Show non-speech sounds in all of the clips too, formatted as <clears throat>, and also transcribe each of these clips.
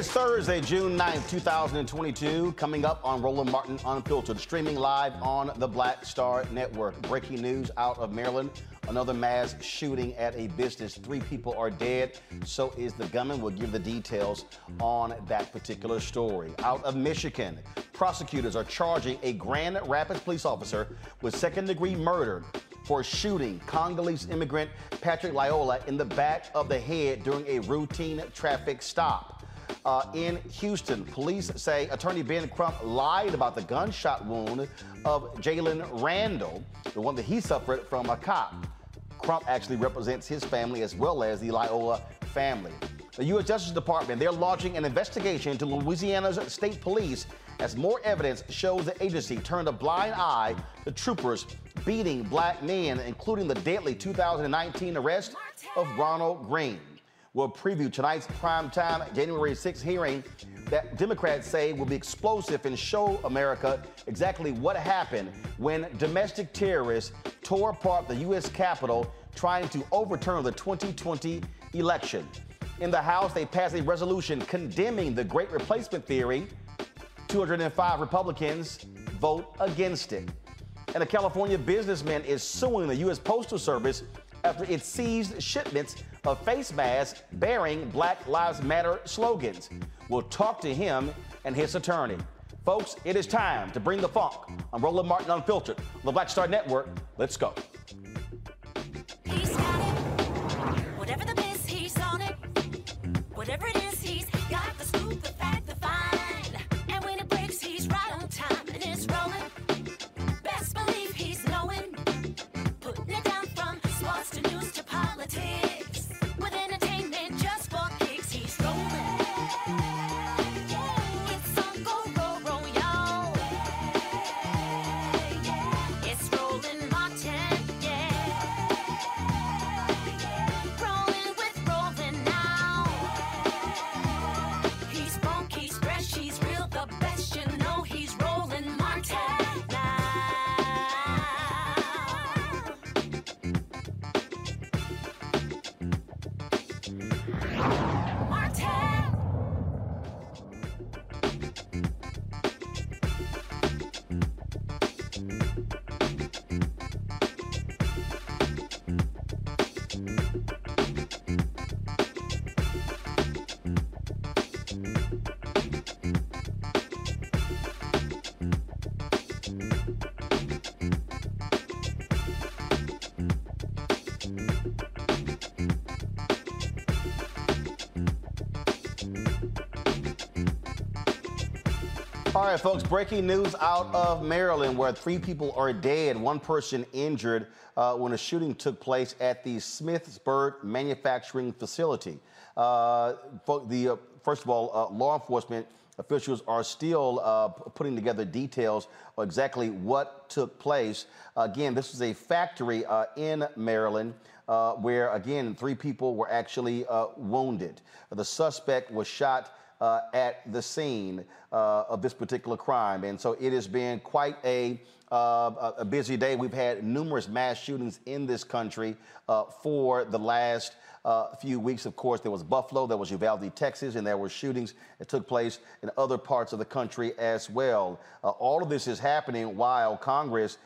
Is Thursday, June 9th, 2022. Coming up on Roland Martin Unfiltered, streaming live on the Black Star Network. Breaking news out of Maryland. Another mass shooting at a business. Three people are dead. So is the gunman. We'll give the details on that particular story. Out of Michigan, prosecutors are charging a Grand Rapids police officer with second degree murder for shooting Congolese immigrant Patrick Lyoya in the back of the head during a routine traffic stop. Uh, in Houston. Police say attorney Ben Crump lied about the gunshot wound of Jalen Randle, the one that he suffered from a cop. Crump actually represents his family as well as the Loyola family. The U.S. Justice Department, they're launching an investigation into Louisiana's state police as more evidence shows the agency turned a blind eye to troopers beating black men, including the deadly 2019 arrest of Ronald Greene. We'll preview tonight's primetime January 6th hearing that Democrats say will be explosive and show America exactly what happened when domestic terrorists tore apart the U.S. Capitol trying to overturn the 2020 election. In the House, they passed a resolution condemning the great replacement theory. 205 Republicans vote against it. And a California businessman is suing the U.S. Postal Service after it seized shipments of face masks bearing Black Lives Matter slogans. We'll talk to him and his attorney. Folks, it is time to bring the funk. I'm Roland Martin Unfiltered, the Black Star Network. Let's go. Whatever the he's on it. Whatever it is, right, folks, breaking news out of Maryland where three people are dead, one person injured uh, when a shooting took place at the Smithsburg manufacturing facility. Uh, the, uh, first of all, uh, law enforcement officials are still uh, putting together details of exactly what took place. Again, this was a factory uh, in Maryland. Where again, three people were actually wounded. The suspect was shot uh, at the scene uh, of this particular crime. And so it has been quite a, uh, a busy day. We've had numerous mass shootings in this country uh, for the last uh, few weeks. Of course, there was Buffalo, there was Uvalde, Texas, and there were shootings that took place in other parts of the country as well. Uh, all of this is happening while Congress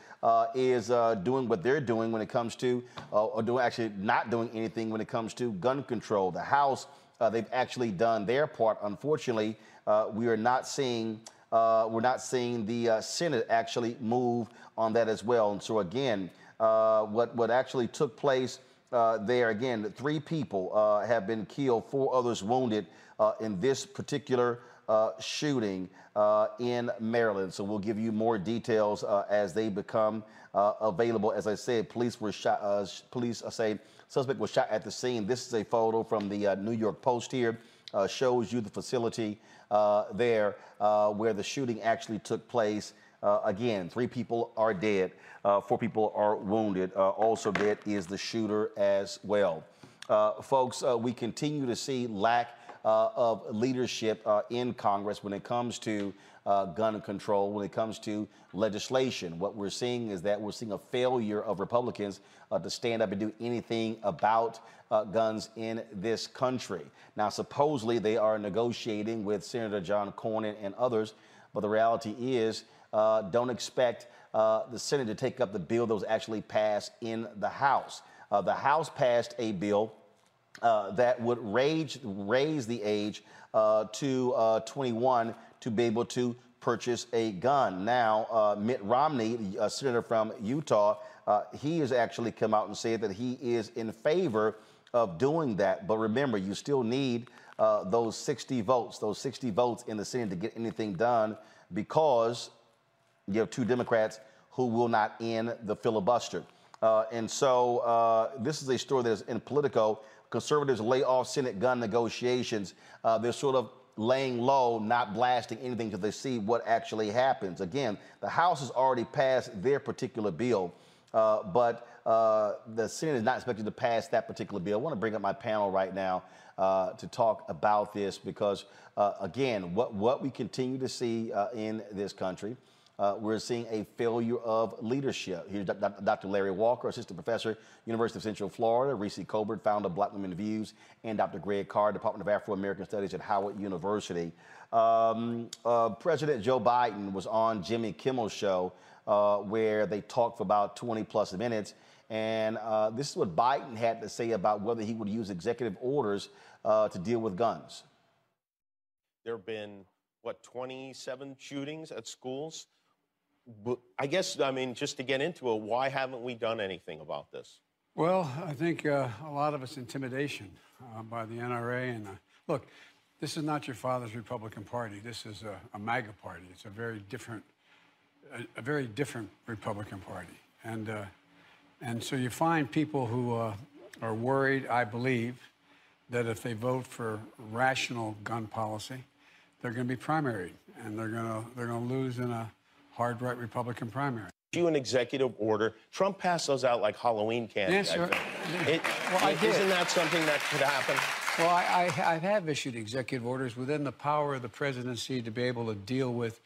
is doing what they're doing when it comes to, or doing actually not doing anything when it comes to gun control. The House uh, they've actually done their part. Unfortunately, uh, we are not seeing uh, we're not seeing the uh, Senate actually move on that as well. And so again, uh, what what actually took place uh, there again, three people have been killed, four others wounded in this particular. shooting in Maryland. So we'll give you more details as they become available. As I said, police were shot. police say Suspect was shot at the scene. This is a photo from the uh, New York Post here. Uh, shows you the facility uh, there uh, where the shooting actually took place. Uh, again, three people are dead, four people are wounded. also dead is the shooter as well. folks, we continue to see lack of leadership in Congress when it comes to uh, gun control, when it comes to legislation. What we're seeing is that we're seeing a failure of Republicans uh, to stand up and do anything about uh, guns in this country. Now, supposedly they are negotiating with Senator John Cornyn and others, but the reality is uh, don't expect uh, the Senate to take up the bill that was actually passed in the House. Uh, the House passed a bill uh, that would raise, raise the age uh, to uh, 21 to be able to purchase a gun. Now, uh, Mitt Romney, a senator from Utah, uh, he has actually come out and said that he is in favor of doing that. But remember, you still need uh, those 60 votes, those 60 votes in the Senate to get anything done because you have two Democrats who will not end the filibuster. Uh, and so uh, this is a story that is in Politico. Conservatives lay off Senate gun negotiations. Uh, they're sort of laying low, not blasting anything until they see what actually happens. Again, the House has already passed their particular bill, uh, but uh, the Senate is not expected to pass that particular bill. I want to bring up my panel right now uh, to talk about this because, again, what, what we continue to see in this country uh, we're seeing a failure of leadership. Here's Dr. Larry Walker, assistant professor, University of Central Florida, Reese Colbert, founder of Black Women Views, and Dr. Greg Carr, Department of Afro-American Studies at Howard University. Um, uh, President Joe Biden was on Jimmy Kimmel's show uh, where they talked for about 20 plus minutes. And uh, this is what Biden had to say about whether he would use executive orders uh, to deal with guns. There have been, what, 27 shootings at schools? I guess, I mean, just to get into it, why haven't we done anything about this? Well, I think uh, a lot of it's intimidation uh, by the NRA. And uh, look, this is not your father's Republican Party. This is a, a MAGA party. It's a very different, a, a very different Republican Party. And uh, and so you find people who uh, are worried. I believe that if they vote for rational gun policy, they're going to be primaried, and they're going to they're going to lose in a hard right Republican primary. You an executive order. Trump passed those out like Halloween candy. Yes, sir. <laughs> It, well, I isn't that something that could happen? Well, I, I, I have issued executive orders within the power of the presidency to be able to deal with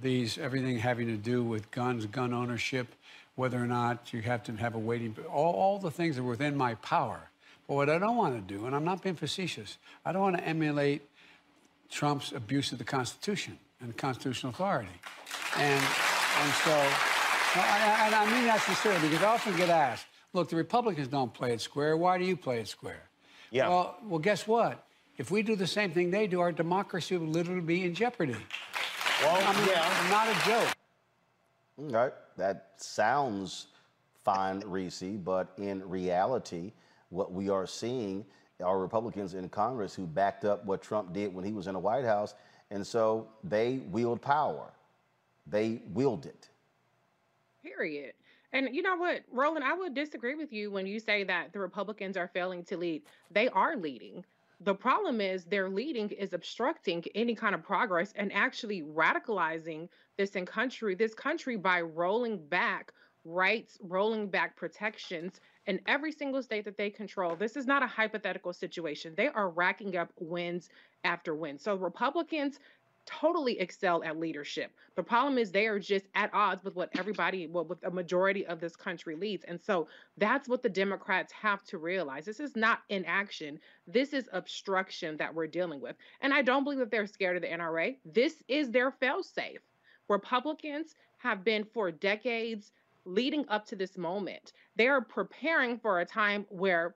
these everything having to do with guns, gun ownership, whether or not you have to have a waiting, all, all the things that are within my power. But what I don't want to do, and I'm not being facetious, I don't want to emulate Trump's abuse of the Constitution and constitutional authority. And, and so, and I mean that sincerely because I often get asked, look, the Republicans don't play it square. Why do you play it square? Yeah. Well, well, guess what? If we do the same thing they do, our democracy will literally be in jeopardy. Well, I mean, yeah. not a joke. All right. That sounds fine, Reecie, but in reality, what we are seeing are Republicans in Congress who backed up what Trump did when he was in the White House and so they wield power. They wield it. Period. And you know what, Roland, I would disagree with you when you say that the Republicans are failing to lead. They are leading. The problem is their leading is obstructing any kind of progress and actually radicalizing this in country, this country by rolling back rights, rolling back protections in every single state that they control. This is not a hypothetical situation. They are racking up wins after win. So Republicans totally excel at leadership. The problem is they are just at odds with what everybody, well, with a majority of this country leads. And so that's what the Democrats have to realize. This is not inaction. This is obstruction that we're dealing with. And I don't believe that they're scared of the NRA. This is their failsafe. Republicans have been for decades leading up to this moment. They are preparing for a time where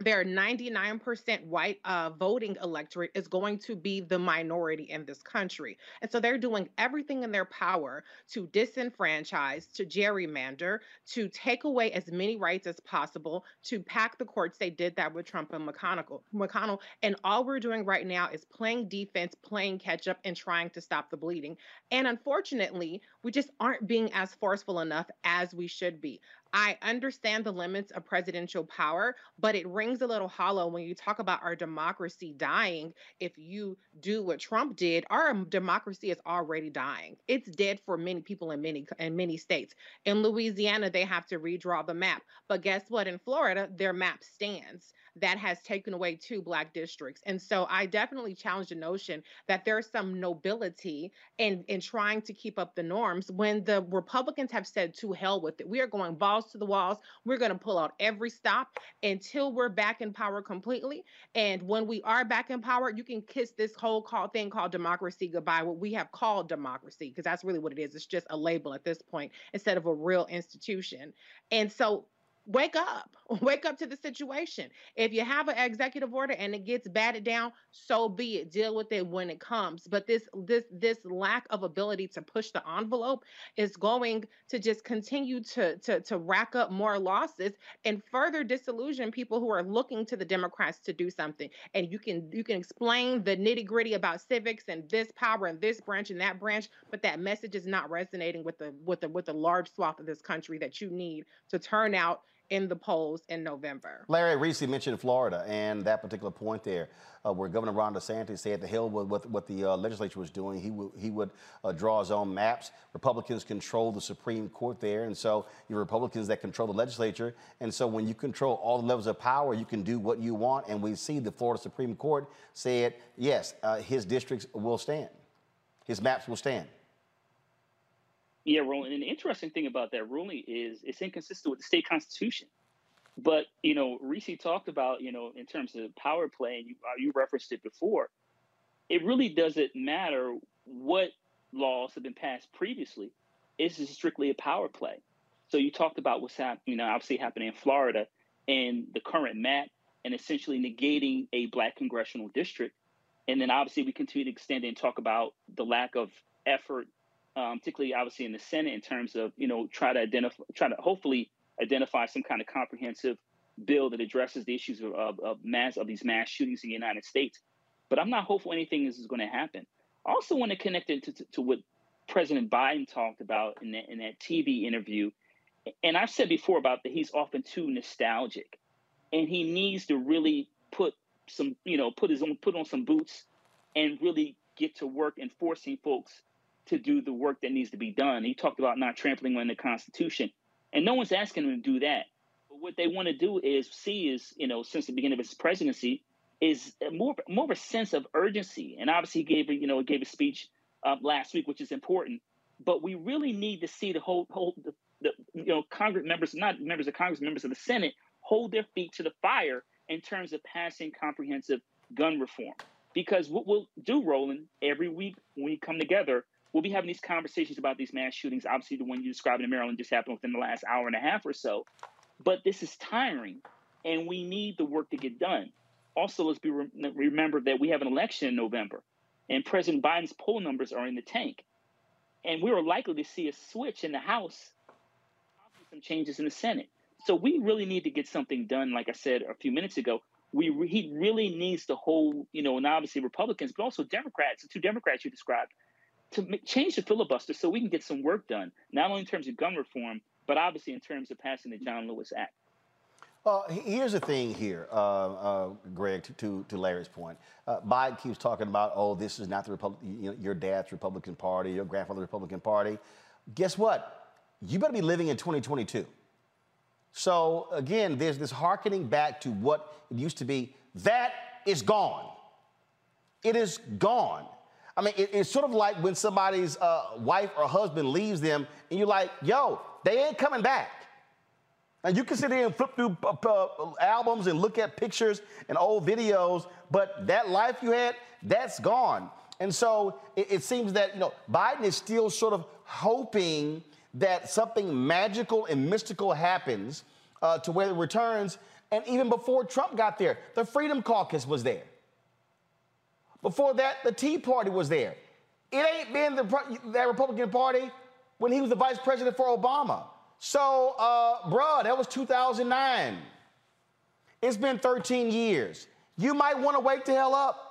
their 99% white uh, voting electorate is going to be the minority in this country. And so they're doing everything in their power to disenfranchise, to gerrymander, to take away as many rights as possible, to pack the courts. They did that with Trump and McConnell. McConnell. And all we're doing right now is playing defense, playing catch up, and trying to stop the bleeding. And unfortunately, we just aren't being as forceful enough as we should be. I understand the limits of presidential power, but it rings a little hollow when you talk about our democracy dying. If you do what Trump did, our um, democracy is already dying. It's dead for many people in many in many states. In Louisiana, they have to redraw the map. But guess what? In Florida, their map stands that has taken away two black districts. And so I definitely challenge the notion that there's some nobility in in trying to keep up the norms when the Republicans have said to hell with it. We are going balls to the walls. We're going to pull out every stop until we're back in power completely. And when we are back in power, you can kiss this whole call thing called democracy goodbye, what we have called democracy, because that's really what it is. It's just a label at this point instead of a real institution. And so wake up <laughs> wake up to the situation. If you have an executive order and it gets batted down so be it. Deal with it when it comes. But this this this lack of ability to push the envelope is going to just continue to to to rack up more losses and further disillusion people who are looking to the democrats to do something. And you can you can explain the nitty gritty about civics and this power and this branch and that branch but that message is not resonating with the with the with the large swath of this country that you need to turn out in the polls in November. Larry Reese mentioned Florida and that particular point there, uh, where Governor Ron DeSantis said the hell with what, what the uh, legislature was doing. He would he would uh, draw his own maps. Republicans control the Supreme Court there, and so you Republicans that control the legislature. And so when you control all the levels of power, you can do what you want. And we see the Florida Supreme Court said yes, uh, his districts will stand, his maps will stand. Yeah, Roland. And the interesting thing about that ruling is it's inconsistent with the state constitution. But you know, Reese talked about you know in terms of power play, and you uh, you referenced it before. It really doesn't matter what laws have been passed previously. It's just strictly a power play. So you talked about what's happening, you know, obviously happening in Florida and the current map, and essentially negating a black congressional district. And then obviously we continue to extend and talk about the lack of effort um, particularly obviously in the Senate, in terms of you know try to identify, try to hopefully identify some kind of comprehensive bill that addresses the issues of, of, of mass of these mass shootings in the United States. But I'm not hopeful anything is, going to happen. Also want to connect it to, to, to what President Biden talked about in that in that TV interview, and I've said before about that he's often too nostalgic, and he needs to really put some you know put his own put on some boots, and really get to work enforcing folks to do the work that needs to be done. He talked about not trampling on the Constitution, and no one's asking him to do that. But what they want to do is see is, you know, since the beginning of his presidency, is more more of a sense of urgency. And obviously, he gave you know gave a speech uh, last week, which is important. But we really need to see the whole whole the, the you know Congress members, not members of Congress, members of the Senate, hold their feet to the fire in terms of passing comprehensive gun reform. Because what we'll do, Roland, every week when we come together, we'll be having these conversations about these mass shootings. Obviously, the one you described in Maryland just happened within the last hour and a half or so. But this is tiring, and we need the work to get done. Also, let's be re- remember that we have an election in November, and President Biden's poll numbers are in the tank, and we are likely to see a switch in the House, some changes in the Senate. So we really need to get something done. Like I said a few minutes ago, we re- he really needs to hold, you know, and obviously Republicans, but also Democrats, the two Democrats you described, to make, change the filibuster so we can get some work done, not only in terms of gun reform, but obviously in terms of passing the John Lewis Act. Uh, here's the thing here, uh, uh, Greg, to, to, to, Larry's point. Uh, Biden keeps talking about, oh, this is not the Republic, your dad's Republican Party, your grandfather's Republican Party. Guess what? You better be living in 2022. So again, there's this harkening back to what it used to be. That is gone. It is gone. I mean, it, it's sort of like when somebody's uh, wife or husband leaves them, and you're like, yo, they ain't coming back. And you can sit there and flip through uh, uh, albums and look at pictures and old videos, but that life you had, that's gone. And so it, it seems that, you know, Biden is still sort of hoping that something magical and mystical happens uh, to where it returns. And even before Trump got there, the Freedom Caucus was there. Before that, the Tea Party was there. It ain't been the, that Republican Party when he was the vice president for Obama. So, uh, bruh, that was 2009. It's been 13 years. You might want to wake the hell up.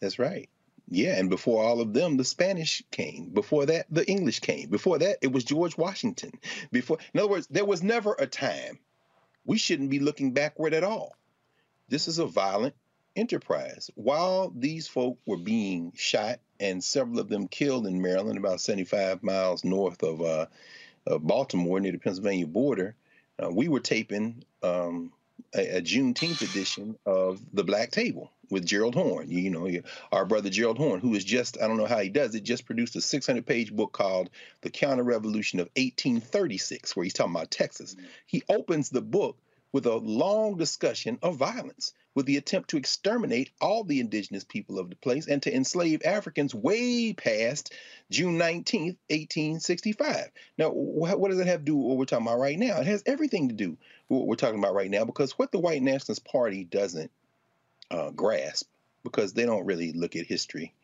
That's right. Yeah, and before all of them, the Spanish came. Before that, the English came. Before that, it was George Washington. Before, in other words, there was never a time we shouldn't be looking backward at all. This is a violent enterprise. While these folk were being shot and several of them killed in Maryland, about 75 miles north of, uh, of Baltimore near the Pennsylvania border, uh, we were taping um, a, a, Juneteenth edition of The Black Table with Gerald Horne. You, you know, our brother Gerald Horne, who is just, I don't know how he does it, just produced a 600 page book called The Counter Revolution of 1836, where he's talking about Texas. Mm-hmm. He opens the book with a long discussion of violence, with the attempt to exterminate all the indigenous people of the place and to enslave Africans way past June 19th, 1865. Now, wh- what does that have to do with what we're talking about right now? It has everything to do with what we're talking about right now because what the White Nationalist Party doesn't uh, grasp, because they don't really look at history,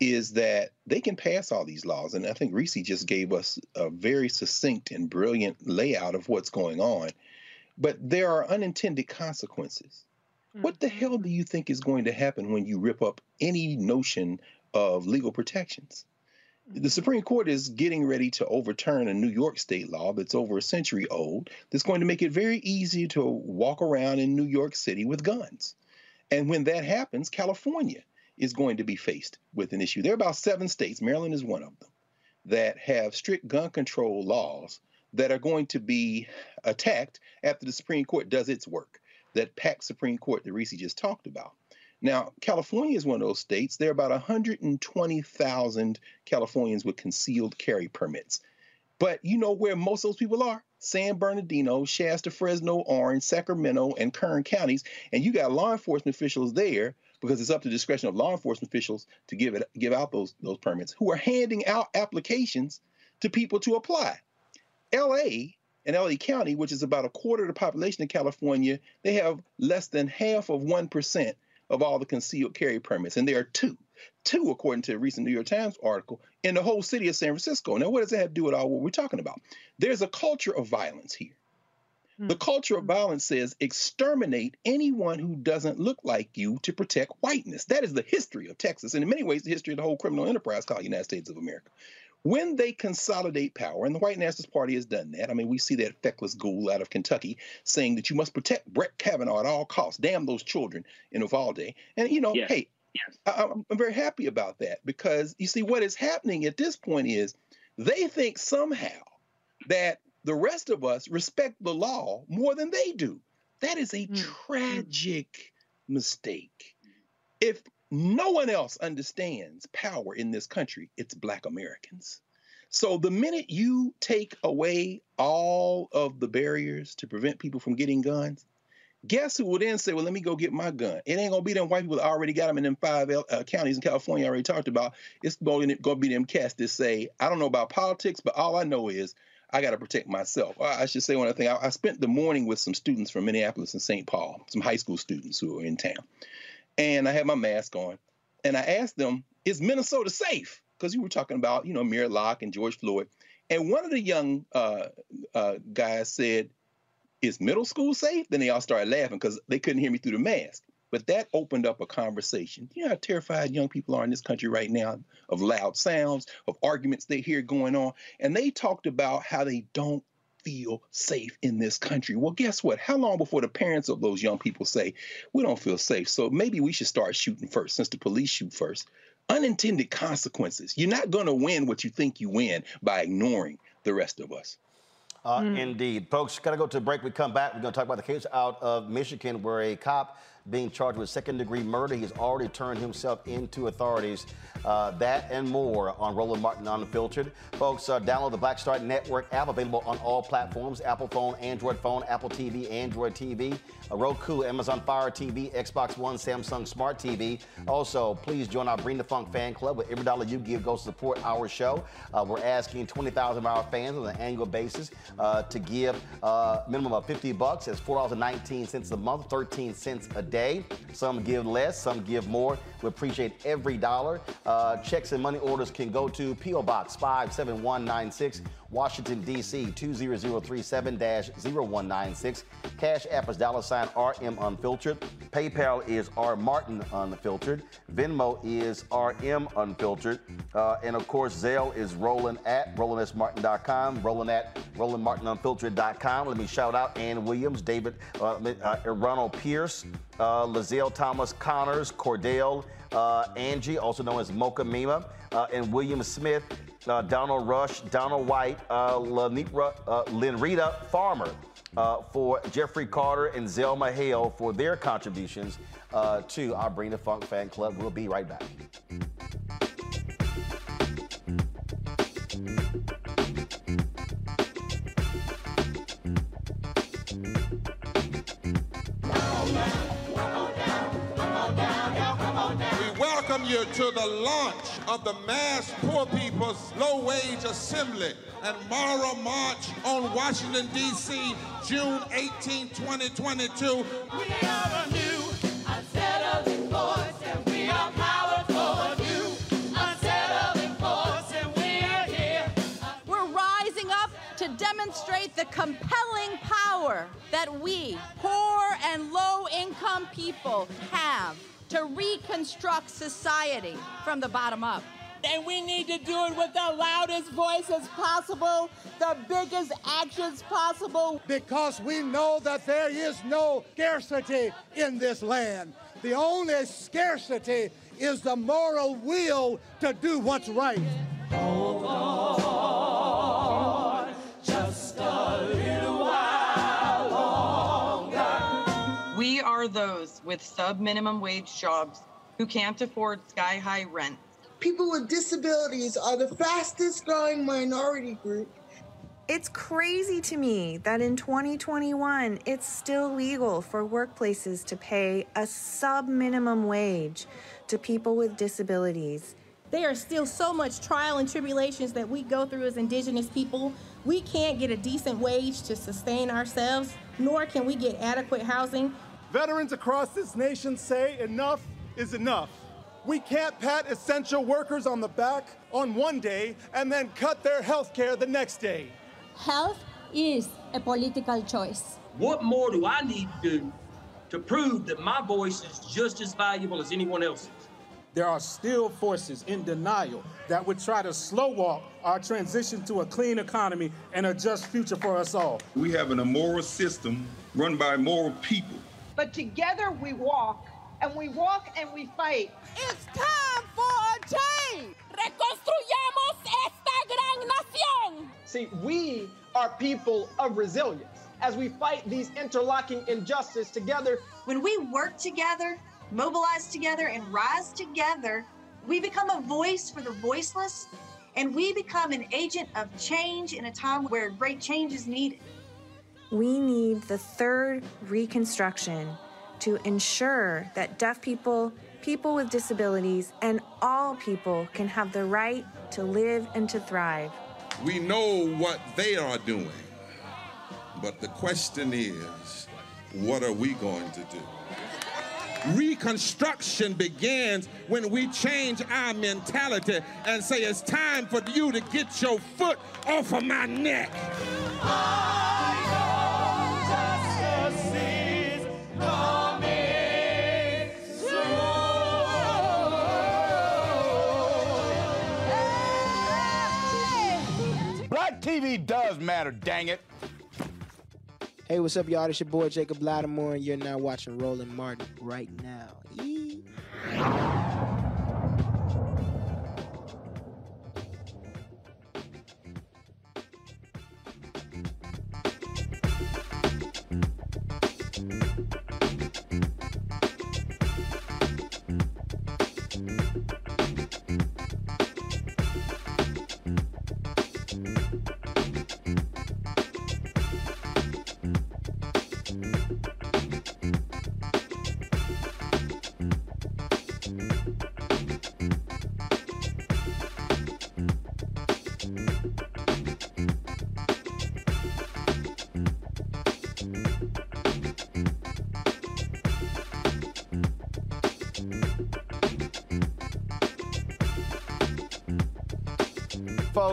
is that they can pass all these laws. And I think Reese just gave us a very succinct and brilliant layout of what's going on. But there are unintended consequences. What the mm-hmm. hell do you think is going to happen when you rip up any notion of legal protections? The mm-hmm. Supreme Court is getting ready to overturn a New York state law that's over a century old that's going to make it very easy to walk around in New York City with guns. And when that happens, California is going to be faced with an issue. There are about seven states, Maryland is one of them, that have strict gun control laws that are going to be attacked after the Supreme Court does its work. That packed Supreme Court that Reese just talked about. Now, California is one of those states. There are about 120,000 Californians with concealed carry permits. But you know where most of those people are? San Bernardino, Shasta, Fresno, Orange, Sacramento, and Kern counties. And you got law enforcement officials there because it's up to the discretion of law enforcement officials to give it give out those those permits who are handing out applications to people to apply. LA and LA County, which is about a quarter of the population of California, they have less than half of 1% of all the concealed carry permits. And there are two, two, according to a recent New York Times article, in the whole city of San Francisco. Now, what does that have to do with all what we're talking about? There's a culture of violence here. Hmm. The culture of violence says exterminate anyone who doesn't look like you to protect whiteness. That is the history of Texas, and in many ways, the history of the whole criminal enterprise called the United States of America. When they consolidate power, and the White Nationalist Party has done that. I mean, we see that feckless ghoul out of Kentucky saying that you must protect Brett Kavanaugh at all costs. Damn those children in Uvalde. And you know, Yes. hey, I, I'm I'm very happy about that because you see what is happening at this point is they think somehow that the rest of us respect the law more than they do. That is a mm. Mm. tragic mistake. If no one else understands power in this country, it's Black Americans. So the minute you take away all of the barriers to prevent people from getting guns, guess who will then say, "Well, let me go get my gun." It ain't gonna be them white people that already got them in them five uh, counties in California. I already talked about. It's going to be them cats that say, "I don't know about politics, but all I know is I got to protect myself." I I should say one other thing. I, I spent the morning with some students from Minneapolis and St. Paul, some high school students who are in town, and I had my mask on, and I asked them, "Is Minnesota safe?" Because you were talking about, you know, Amir Locke and George Floyd, and one of the young uh, uh, guys said, is middle school safe? Then they all started laughing because they couldn't hear me through the mask. But that opened up a conversation. You know how terrified young people are in this country right now of loud sounds, of arguments they hear going on. And they talked about how they don't feel safe in this country. Well, guess what? How long before the parents of those young people say, we don't feel safe? So maybe we should start shooting first, since the police shoot first. Unintended consequences. You're not going to win what you think you win by ignoring the rest of us. Uh, Indeed. Folks, got to go to a break. We come back. We're going to talk about the case out of Michigan where a cop being charged with second degree murder. He's already turned himself into authorities. Uh, that and more on Roland Martin Unfiltered. Folks, uh, download the Black Star Network app available on all platforms Apple phone, Android phone, Apple TV, Android TV, uh, Roku, Amazon Fire TV, Xbox One, Samsung Smart TV. Also, please join our Bring the Funk fan club. With every dollar you give goes to support our show. Uh, we're asking 20,000 of our fans on an annual basis uh, to give uh, minimum of 50 bucks. It's $4.19 a month, 13 cents a day. Some give less, some give more. We appreciate every dollar. Uh, checks and money orders can go to P.O. Box 57196, Washington, D.C. 20037-0196. Cash App is dollar sign RM Unfiltered. PayPal is R Martin Unfiltered. Venmo is RM Unfiltered. Uh, and of course, Zelle is Roland at RolandSMartin.com, Roland at RolandMartinUnfiltered.com. Let me shout out Ann Williams, David, uh, uh, Ronald Pierce, uh, Lazelle Thomas Connors, Cordell, uh, Angie, also known as Mocha Mima, uh, and William Smith, uh, Donald Rush, Donald White, uh, Lenitra, uh, Farmer, uh, for Jeffrey Carter and Zelma Hale for their contributions uh, to our Bring the Funk fan club. We'll be right back. You to the launch of the Mass Poor People's Low Wage Assembly and Moral March on Washington, D.C., June 18, 2022. We are a new, unsettling force, and we are powerful. New, unsettling force, and we are here. We're rising up to demonstrate the compelling power that we, poor and low income people, have to reconstruct society from the bottom up. And we need to do it with the loudest voices possible, the biggest actions possible. Because we know that there is no scarcity in this land. The only scarcity is the moral will to do what's right. Hold on, We are those with sub minimum wage jobs who can't afford sky high rent. People with disabilities are the fastest growing minority group. It's crazy to me that in 2021, it's still legal for workplaces to pay a sub minimum wage to people with disabilities. There are still so much trial and tribulations that we go through as Indigenous people. We can't get a decent wage to sustain ourselves, nor can we get adequate housing. Veterans across this nation say enough is enough. We can't pat essential workers on the back on one day and then cut their health care the next day. Health is a political choice. What more do I need to do to prove that my voice is just as valuable as anyone else's? There are still forces in denial that would try to slow walk our transition to a clean economy and a just future for us all. We have an immoral system run by immoral people. But together we walk, and we walk and we fight. It's time for a change. Reconstruyamos esta gran nación. See, we are people of resilience. As we fight these interlocking injustices together, When we work together, mobilize together, and rise together, we become a voice for the voiceless, and we become an agent of change in a time where great change is needed. We need the third reconstruction to ensure that deaf people, people with disabilities, and all people can have the right to live and to thrive. We know what they are doing, but the question is, what are we going to do? Reconstruction begins when we change our mentality and say it's time for you to get your foot off of my neck. Black Does matter, dang it. Hey, what's up, y'all? It's your boy Jacob Latimore, and you're now watching Roland Martin right now. Yee.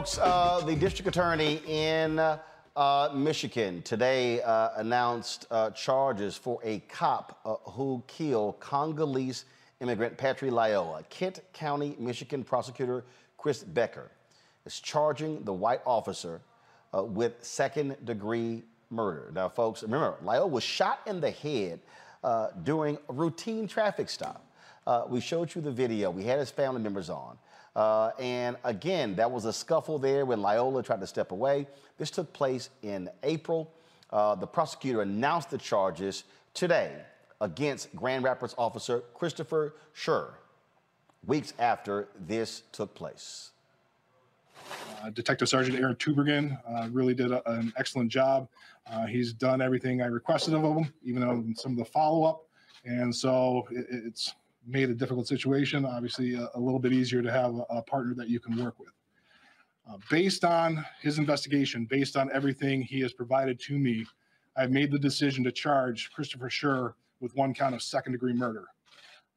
Folks, uh, the district attorney in uh, Michigan today uh, announced uh, charges for a cop uh, who killed Congolese immigrant Patrick Lyoya. Kent County, Michigan prosecutor Chris Becker is charging the white officer uh, with second degree murder. Now, folks, remember, Lyoya was shot in the head uh, during a routine traffic stop. Uh, we showed you the video. We had his family members on. Uh, and again, that was a scuffle there when Loyola tried to step away. This took place in April. Uh, the prosecutor announced the charges today against Grand Rapids officer Christopher Schur, weeks after this took place. Uh, Detective Sergeant Aaron Tubergen uh, really did a, an excellent job. Uh, he's done everything I requested of him, even on some of the follow up. And so it, it's made a difficult situation obviously a, a little bit easier to have a, a partner that you can work with. Uh, based on his investigation, based on everything he has provided to me, I've made the decision to charge Christopher Schur with one count of second degree murder.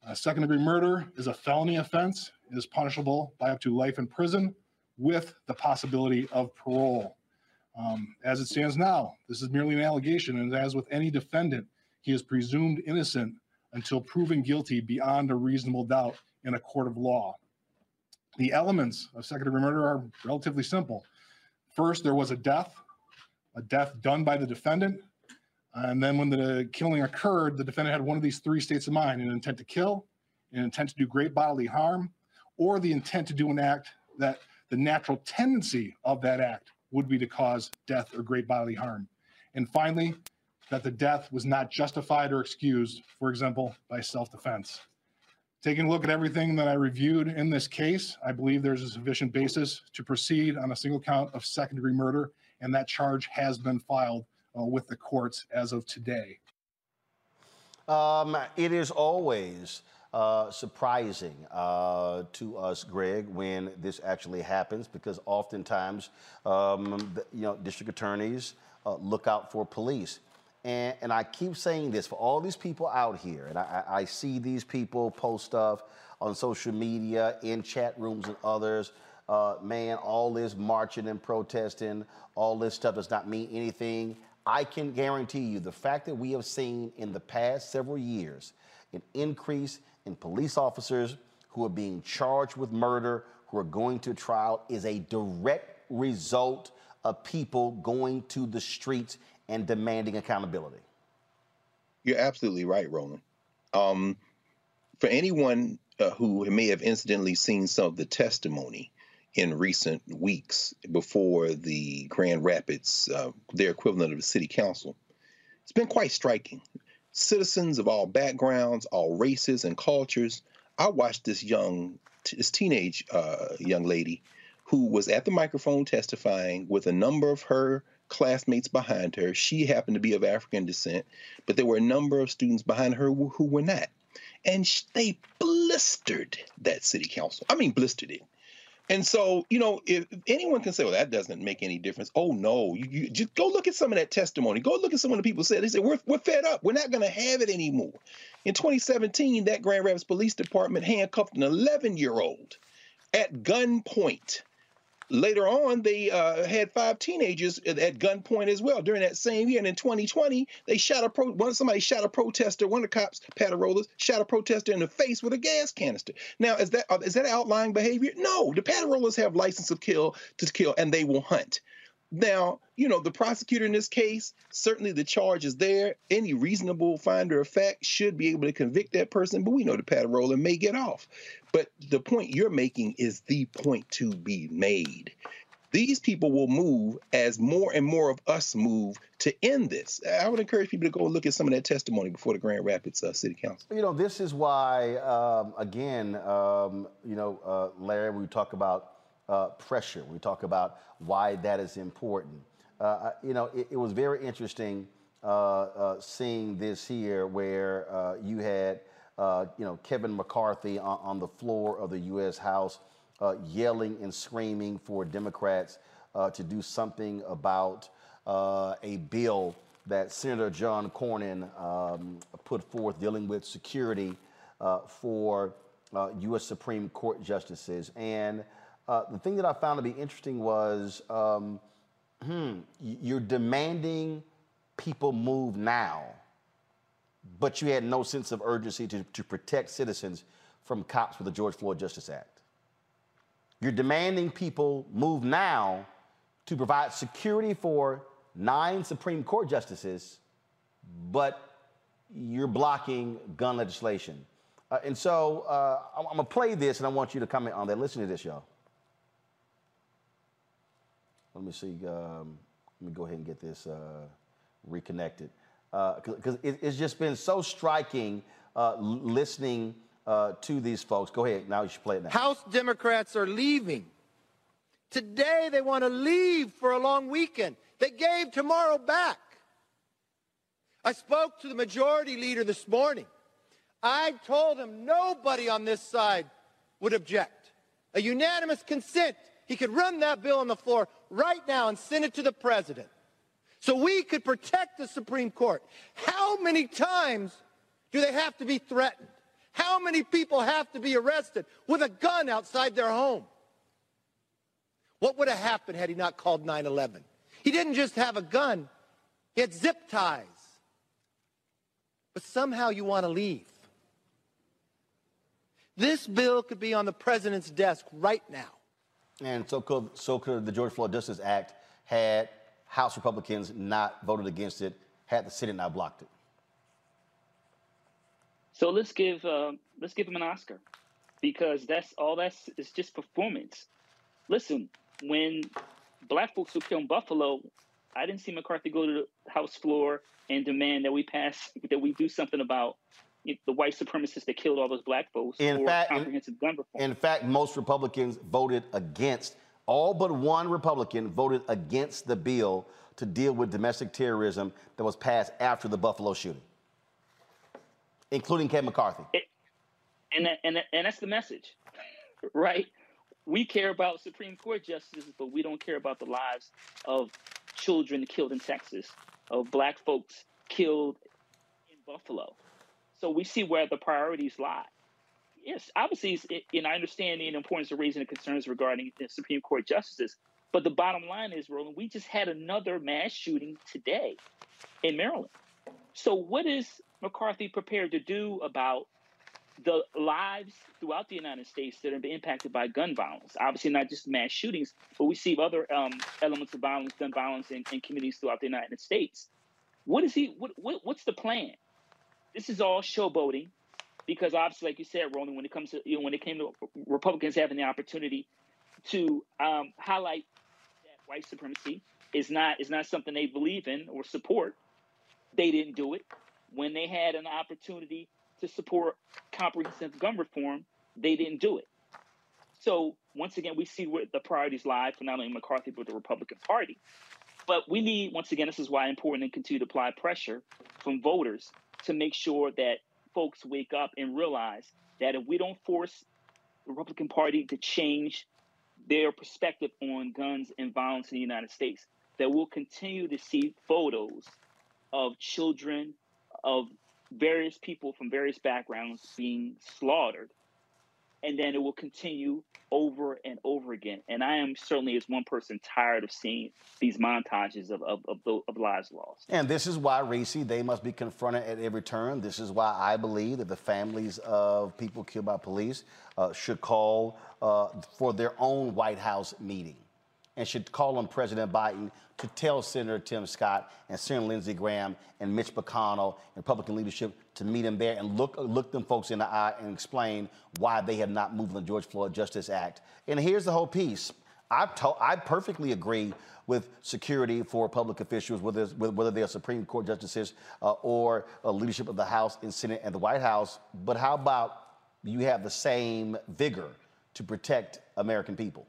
Uh, second degree murder is a felony offense, is punishable by up to life in prison with the possibility of parole. Um, as it stands now, this is merely an allegation, and as with any defendant, he is presumed innocent until proven guilty beyond a reasonable doubt in a court of law. The elements of second degree murder are relatively simple. First, there was a death, a death done by the defendant. And then when the killing occurred, the defendant had one of these three states of mind an intent to kill, an intent to do great bodily harm, or the intent to do an act that the natural tendency of that act would be to cause death or great bodily harm. And finally, that the death was not justified or excused, for example, by self defense. Taking a look at everything that I reviewed in this case, I believe there's a sufficient basis to proceed on a single count of second degree murder, and that charge has been filed uh, with the courts as of today. Um, it is always uh, surprising uh, to us, Greg, when this actually happens, because oftentimes, um, you know, district attorneys uh, look out for police. And, and I keep saying this for all these people out here, and I, I see these people post stuff on social media, in chat rooms, and others. Uh, man, all this marching and protesting, all this stuff does not mean anything. I can guarantee you the fact that we have seen in the past several years an increase in police officers who are being charged with murder, who are going to trial, is a direct result of people going to the streets and demanding accountability. You're absolutely right, Roland. Um, for anyone uh, who may have incidentally seen some of the testimony in recent weeks before the Grand Rapids, uh, their equivalent of the city council, it's been quite striking. Citizens of all backgrounds, all races and cultures. I watched this young, this teenage uh, young lady who was at the microphone testifying with a number of her classmates behind her. She happened to be of African descent, but there were a number of students behind her who, were not. And they blistered that city council. I mean, blistered it. And so, you know, if anyone can say, well, that doesn't make any difference. Oh, no. You, you just go look at some of that testimony. Go look at some of the people said. They said, we're, we're fed up. We're not going to have it anymore. In 2017, that Grand Rapids Police Department handcuffed an 11 year old at gunpoint. Later on, they uh, had five teenagers at gunpoint as well during that same year. And in 2020, they shot a pro. One somebody shot a protester. One of the cops, Paterolas, shot a protester in the face with a gas canister. Now, is that uh, that outlying behavior? No. The Paterolas have license of kill to kill, and they will hunt. Now, you know, the prosecutor in this case, certainly the charge is there. Any reasonable finder of fact should be able to convict that person, but we know the Paterola may get off. But the point you're making is the point to be made. These people will move as more and more of us move to end this. I would encourage people to go look at some of that testimony before the Grand Rapids uh, City Council. You know, this is why, um, again, um, you know, uh, Larry, we talk about uh, pressure. We talk about why that is important. Uh, you know, it, it, was very interesting uh, uh seeing this here where uh, you had, you know, Kevin McCarthy on, on, the floor of the U.S. House yelling and screaming for Democrats to do something about a bill that Senator John Cornyn um, put forth dealing with security for U.S. Supreme Court justices. And uh, the thing that I found to be interesting was um, hmm, you're demanding people move now, but you had no sense of urgency to, to protect citizens from cops with the George Floyd Justice Act. You're demanding people move now to provide security for nine Supreme Court justices, but you're blocking gun legislation. Uh, and so uh, I'm, I'm going to play this and I want you to comment on that. Listen to this, y'all. Let me see. Um, let me go ahead and get this uh, reconnected because uh, it, it's just been so striking uh, listening uh, to these folks. Go ahead. Now you should play it now. House Democrats are leaving. Today they want to leave for a long weekend. They gave tomorrow back. I spoke to the majority leader this morning. I told him nobody on this side would object. A unanimous consent. He could run that bill on the floor right now and send it to the president. So we could protect the Supreme Court. How many times do they have to be threatened? How many people have to be arrested with a gun outside their home? What would have happened had he not called 9 11? He didn't just have a gun, he had zip ties. But somehow you want to leave. This bill could be on the president's desk right now. And so could, so could the George Floyd Justice Act had House Republicans not voted against it, had the Senate not blocked it. So let's give uh, let's give him an Oscar because that's all that's is just performance. Listen, when black folks were killed in Buffalo, I didn't see McCarthy go to the House floor and demand that we pass that we do something about the white supremacists that killed all those black folks In fact, comprehensive gun reform. In fact, most Republicans voted against, all but one Republican voted against the bill to deal with domestic terrorism that was passed after the Buffalo shooting, including Kevin McCarthy. and that, and that, and that's the message, <laughs> right? We care about Supreme Court justices, but we don't care about the lives of children killed in Texas, of black folks killed in Buffalo. So we see where the priorities lie. Yes, obviously, it's, and I understand the importance of raising the concerns regarding the Supreme Court justices. But the bottom line is, Roland, we just had another mass shooting today in Maryland. So what is McCarthy prepared to do about the lives throughout the United States that have been impacted by gun violence. Obviously, not just mass shootings, but we see other um, elements of violence, gun violence in, in, communities throughout the United States. What is he? What, what, what's the plan? This is all showboating, because obviously, like you said, Roland, when it comes to you know, when it came to Republicans having the opportunity to um, highlight that white supremacy is not is not something they believe in or support, they didn't do it. When they had an opportunity to support comprehensive gun reform, they didn't do it. So once again, we see where the priorities lie for not only McCarthy but the Republican Party. But we need, once again, this is why important to continue to apply pressure from voters to make sure that folks wake up and realize that if we don't force the Republican Party to change their perspective on guns and violence in the United States, that we'll continue to see photos of children, of various people from various backgrounds being slaughtered. And then it will continue over and over again. And I am certainly, as one person, tired of seeing these montages of, of, of, of lives lost. And this is why, Reese, they must be confronted at every turn. This is why I believe that the families of people killed by police uh, should call uh, for their own White House meeting and should call on President Biden to tell Senator Tim Scott and Senator Lindsey Graham and Mitch McConnell and Republican leadership to meet them there and look look them folks in the eye and explain why they have not moved on the George Floyd Justice Act. And here's the whole piece. I to- I perfectly agree with security for public officials, whether whether they are Supreme Court justices uh, or uh, leadership of the House and Senate and the White House. But how about you have the same vigor to protect American people?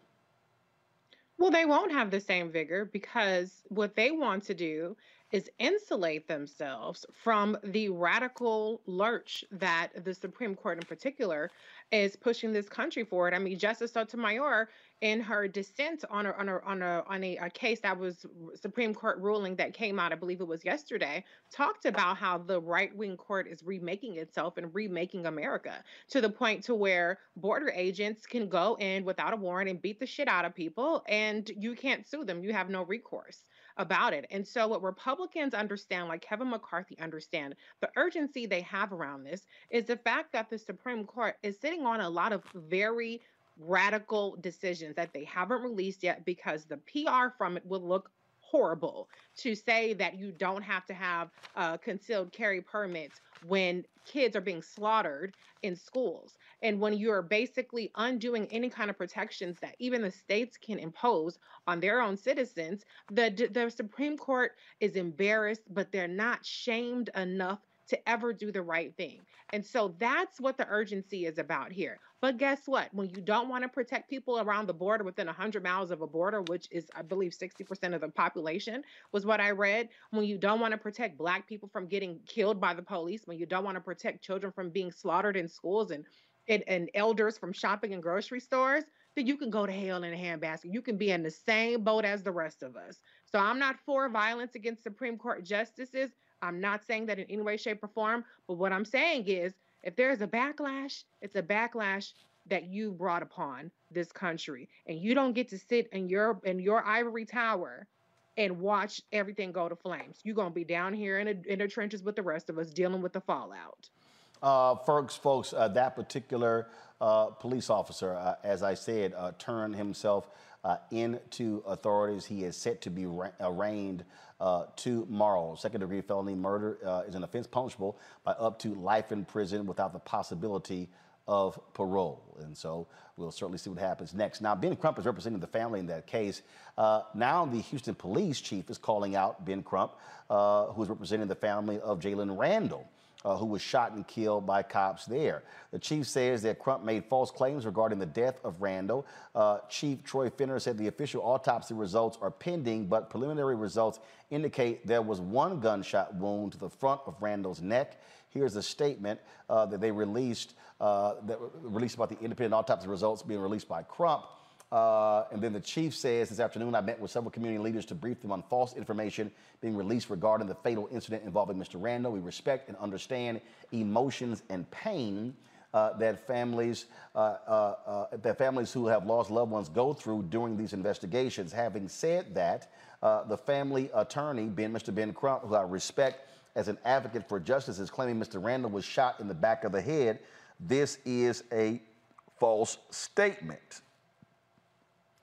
Well, they won't have the same vigor because what they want to do is insulate themselves from the radical lurch that the Supreme Court, in particular, is pushing this country forward. I mean, Justice Sotomayor, in her dissent on a on a on a on a, a case that was Supreme Court ruling that came out, I believe it was yesterday, talked about how the right wing court is remaking itself and remaking America to the point to where border agents can go in without a warrant and beat the shit out of people, and you can't sue them. You have no recourse about it. And so what Republicans understand, like Kevin McCarthy understand, the urgency they have around this is the fact that the Supreme Court is sitting on a lot of very radical decisions that they haven't released yet because the PR from it will look horrible to say that you don't have to have uh, concealed carry permits when kids are being slaughtered in schools and when you're basically undoing any kind of protections that even the states can impose on their own citizens the the supreme court is embarrassed but they're not shamed enough to ever do the right thing. And so that's what the urgency is about here. But guess what? When you don't want to protect people around the border within 100 miles of a border, which is, I believe, 60% of the population, was what I read. When you don't want to protect Black people from getting killed by the police, when you don't want to protect children from being slaughtered in schools and, and, and elders from shopping and grocery stores, then you can go to hell in a handbasket. You can be in the same boat as the rest of us. So I'm not for violence against Supreme Court justices. I'm not saying that in any way, shape, or form. But what I'm saying is if there's a backlash, it's a backlash that you brought upon this country. And you don't get to sit in your in your ivory tower and watch everything go to flames. You're gonna be down here in, a, in the trenches with the rest of us dealing with the fallout. Uh, folks, folks, uh, that particular uh, police officer, uh, as I said, uh, turned himself uh, into authorities. He is set to be ra- arraigned tomorrow. Second degree felony murder is an offense punishable by up to life in prison without the possibility of parole. And so we'll certainly see what happens next. Now, Ben Crump is representing the family in that case. Uh, now, the Houston police chief is calling out Ben Crump, uh, who is representing the family of Jalen Randle uh, who was shot and killed by cops there. The chief says that Crump made false claims regarding the death of Randle. Uh, chief Troy Finner said the official autopsy results are pending, but preliminary results indicate there was one gunshot wound to the front of Randle's neck. Here's a statement uh, that they released, uh, that released about the independent autopsy results being released by Crump. Uh, and then the chief says this afternoon, I met with several community leaders to brief them on false information being released regarding the fatal incident involving Mr. Randle. We respect and understand emotions and pain uh, that families uh, uh, uh that families who have lost loved ones go through during these investigations. Having said that, uh, the family attorney, Ben, Mr. Ben Crump, who I respect as an advocate for justice, is claiming Mr. Randle was shot in the back of the head. This is a false statement.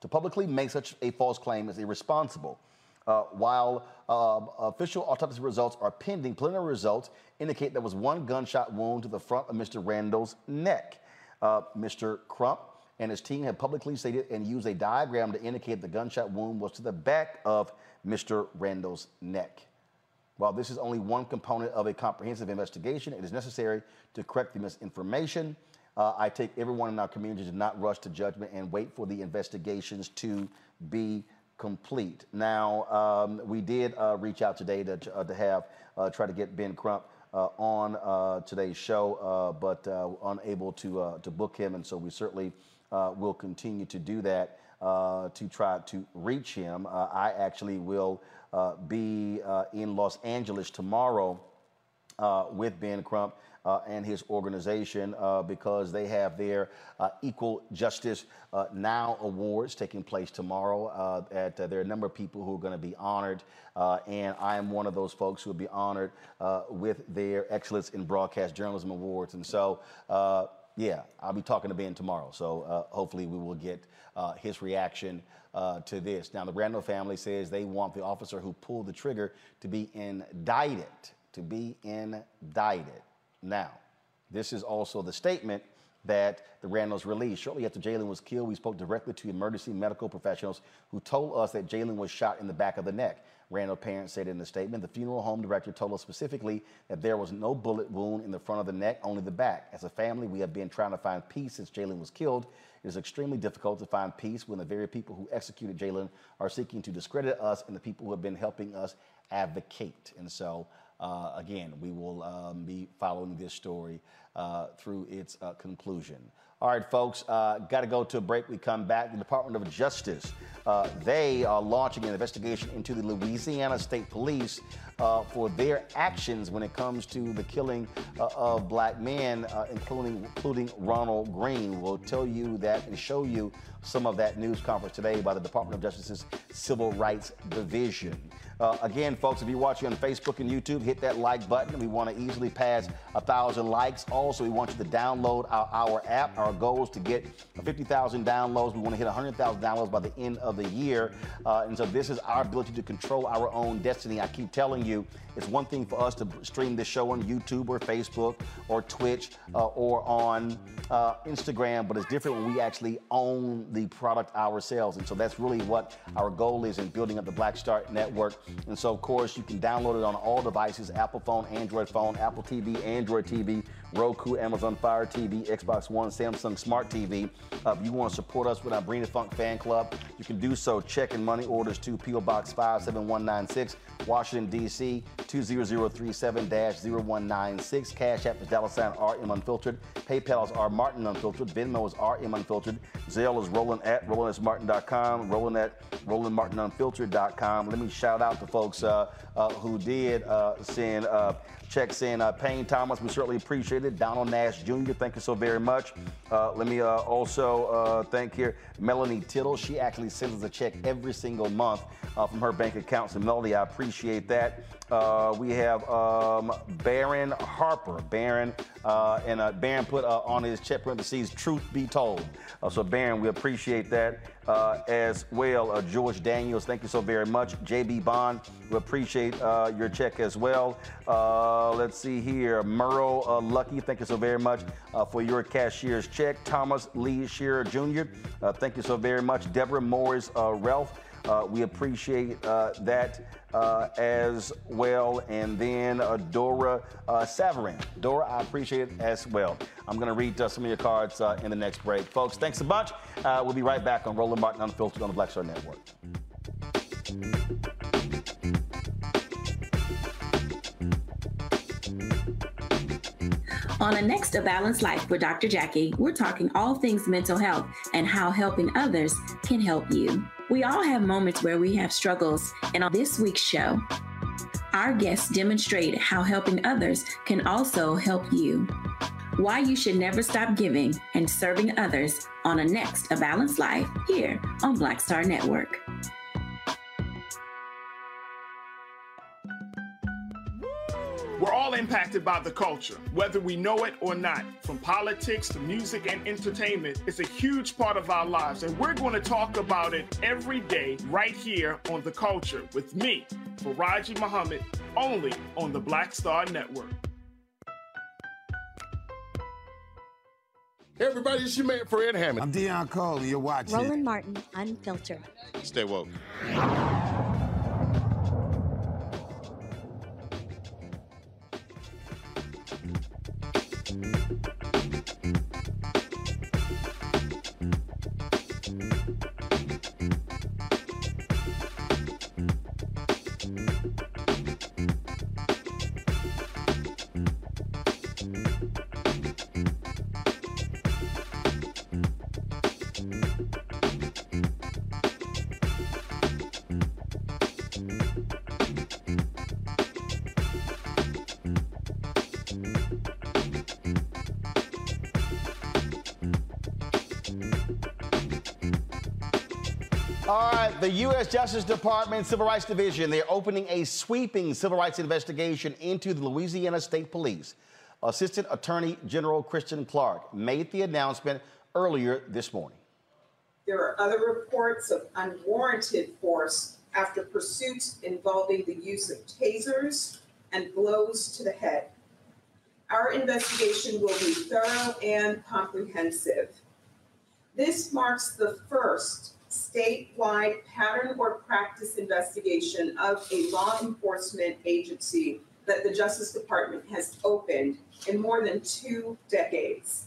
To publicly make such a false claim is irresponsible. Uh, while uh, official autopsy results are pending, preliminary results indicate there was one gunshot wound to the front of Mr. Randle's neck. Uh, Mr. Crump and his team have publicly stated and used a diagram to indicate the gunshot wound was to the back of Mr. Randle's neck. While this is only one component of a comprehensive investigation, it is necessary to correct the misinformation uh, I take everyone in our community to not rush to judgment and wait for the investigations to be complete. Now, um, we did uh, reach out today to, uh, to have uh, try to get Ben Crump uh, on uh, today's show, but unable to to book him, and so we certainly will continue to do that to try to reach him. I actually will be in Los Angeles tomorrow with Ben Crump and his organization uh, because they have their uh, Equal Justice uh, Now Awards taking place tomorrow. Uh, at there are a number of people who are going to be honored, and I am one of those folks who will be honored with their Excellence in Broadcast Journalism Awards. And so, yeah, I'll be talking to Ben tomorrow. So hopefully we will get his reaction. Uh, to this. Now, the Randle family says they want the officer who pulled the trigger to be indicted, to be indicted. Now, this is also the statement that the Randles released. Shortly after Jalen was killed, we spoke directly to emergency medical professionals who told us that Jalen was shot in the back of the neck. Randle parents said in the statement, the funeral home director told us specifically that there was no bullet wound in the front of the neck, only the back. As a family, we have been trying to find peace since Jalen was killed. It is extremely difficult to find peace when the very people who executed Jalen are seeking to discredit us and the people who have been helping us advocate. And so uh, again, we will um, be following this story uh, through its uh, conclusion. All right, folks, uh, got to go to a break. We come back. The Department of Justice, uh, they are launching an investigation into the Louisiana State Police uh, for their actions when it comes to the killing uh, of black men, uh, including, including Ronald Greene. We'll tell you that and show you some of that news conference today by the Department of Justice's Civil Rights Division. Uh, again, folks, if you're watching on Facebook and YouTube, hit that like button. We want to easily pass a thousand likes. Also, we want you to download our, our app. Our goal is to get 50,000 downloads. We want to hit 100,000 downloads by the end of the year. Uh, and so this is our ability to control our own destiny. I keep telling you it's one thing for us to stream this show on YouTube or Facebook or Twitch uh, or on uh, Instagram, but it's different when we actually own the product ourselves. And so that's really what our goal is in building up the Black Star Network. And so, of course, you can download it on all devices Apple phone, Android phone, Apple TV, Android TV, Roku, Amazon Fire TV, Xbox One, Samsung Smart TV. Uh, if you want to support us with our Bring the Funk fan club, you can do so. Check and money orders to P.O. Box 57196, Washington, D.C. 20037-0196. Cash App is dollar sign RM Unfiltered. PayPal is R Martin Unfiltered. Venmo is RM Unfiltered. Zelle is roland at rolandsmartin.com. Roland at rolandmartinunfiltered.com. Let me shout out to folks uh, uh, who did uh, send uh, checks in. Uh, Payne Thomas, we certainly appreciate it. Donald Nash Jr., thank you so very much. Uh, let me also thank here Melanie Tittle. She actually sends us a check every single month from her bank account. So, Melody, I appreciate that. Uh, we have um, Baron Harper. Baron, uh, and uh, Baron put uh, on his check parentheses, truth be told. Uh, so, Baron, we appreciate that uh, as well. George Daniels, thank you so very much. JB Bond, we appreciate your check as well. Let's see here. Merle Lucky, thank you so very much for your cashier's check. Thomas Lee Shearer Jr., thank you so very much. Deborah Morris Ralph, uh, we appreciate uh, that uh, as well. And then uh, Dora uh, Savarin. Dora, I appreciate it as well. I'm going to read uh, some of your cards in the next break. Folks, thanks a bunch. We'll be right back on Roland Martin Unfiltered on the Black Star Network. On the next A Balanced Life with Dr. Jackie, we're talking all things mental health and how helping others can help you. We all have moments where we have struggles, and on this week's show, our guests demonstrate how helping others can also help you. Why you should never stop giving and serving others on a next A Balanced Life here on Black Star Network. We're all impacted by the culture, whether we know it or not. From politics to music and entertainment, it's a huge part of our lives, and we're going to talk about it every day right here on The Culture with me, Faraji Muhammad, only on the Black Star Network. Hey everybody, it's your man Fred Hammond. I'm Deon Cole, and you're watching. Roland Martin, Unfiltered. Stay woke. The U.S. Justice Department Civil Rights Division, they're opening a sweeping civil rights investigation into the Louisiana State Police. Assistant Attorney General Kristen Clarke made the announcement earlier this morning. There are other reports of unwarranted force after pursuits involving the use of tasers and blows to the head. Our investigation will be thorough and comprehensive. This marks the first statewide pattern or practice investigation of a law enforcement agency that the Justice Department has opened in more than two decades.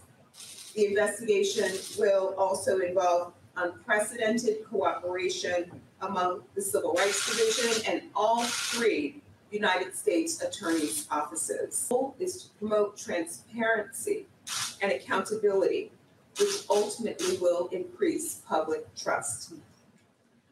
The investigation will also involve unprecedented cooperation among the Civil Rights Division and all three United States Attorney's offices. The goal is to promote transparency and accountability, which ultimately will increase public trust.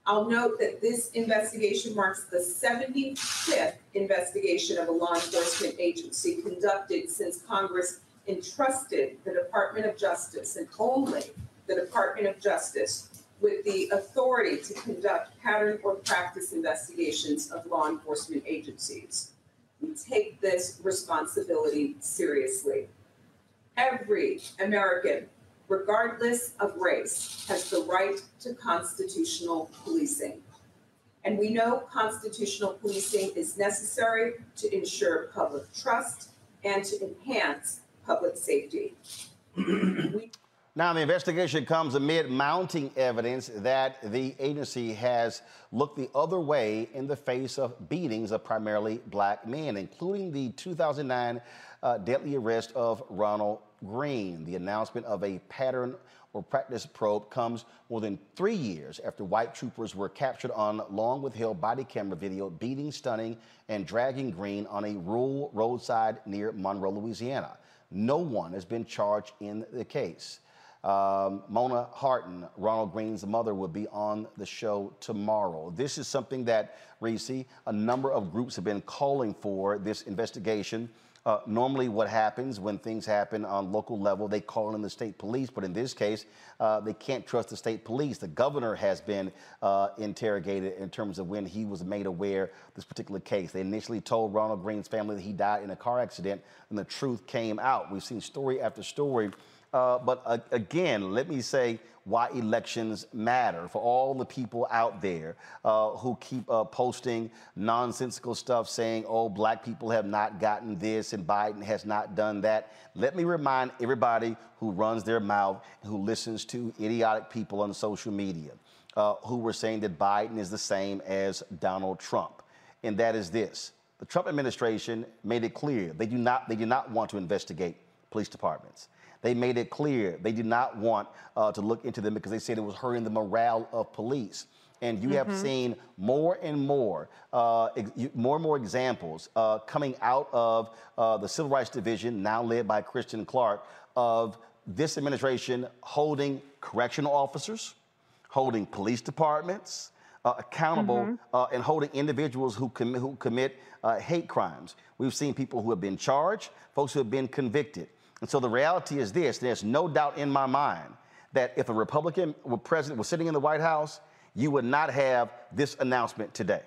I'll note that this investigation marks the 75th investigation of a law enforcement agency conducted since Congress entrusted the Department of Justice and only the Department of Justice with the authority to conduct pattern or practice investigations of law enforcement agencies. We take this responsibility seriously. Every American, regardless of race, has the right to constitutional policing. And we know constitutional policing is necessary to ensure public trust and to enhance public safety. Now, the investigation comes amid mounting evidence that the agency has looked the other way in the face of beatings of primarily black men, including the 2009 uh, deadly arrest of Ronald Greene. The announcement of a pattern or practice probe comes more than three years after white troopers were captured on long withheld body camera video beating, stunning, and dragging Greene on a rural roadside near Monroe, Louisiana. No one has been charged in the case. Um, Mona Hardin, Ronald Greene's mother, will be on the show tomorrow. This is something that, Reese, a number of groups have been calling for this investigation. Uh, normally, what happens when things happen on local level, they call in the state police. But in this case, uh, they can't trust the state police. The governor has been uh, interrogated in terms of when he was made aware of this particular case. They initially told Ronald Greene's family that he died in a car accident, and the truth came out. We've seen story after story uh, but uh, again, let me say why elections matter for all the people out there uh, who keep uh, posting nonsensical stuff saying, oh, black people have not gotten this and Biden has not done that. Let me remind everybody who runs their mouth, who listens to idiotic people on social media, uh, who were saying that Biden is the same as Donald Trump. And that is this. The Trump administration made it clear they do not, they do not want to investigate police departments. They made it clear they did not want uh, to look into them because they said it was hurting the morale of police. And you have Mhm. seen more and more, uh, ex- more and more examples uh, coming out of uh, the Civil Rights Division, now led by Kristen Clarke, of this administration holding correctional officers, holding police departments uh, accountable, Mhm. uh, and holding individuals who, com- who commit uh, hate crimes. We've seen people who have been charged, folks who have been convicted. And so the reality is this there's no doubt in my mind that if a Republican president was sitting in the White House, you would not have this announcement today.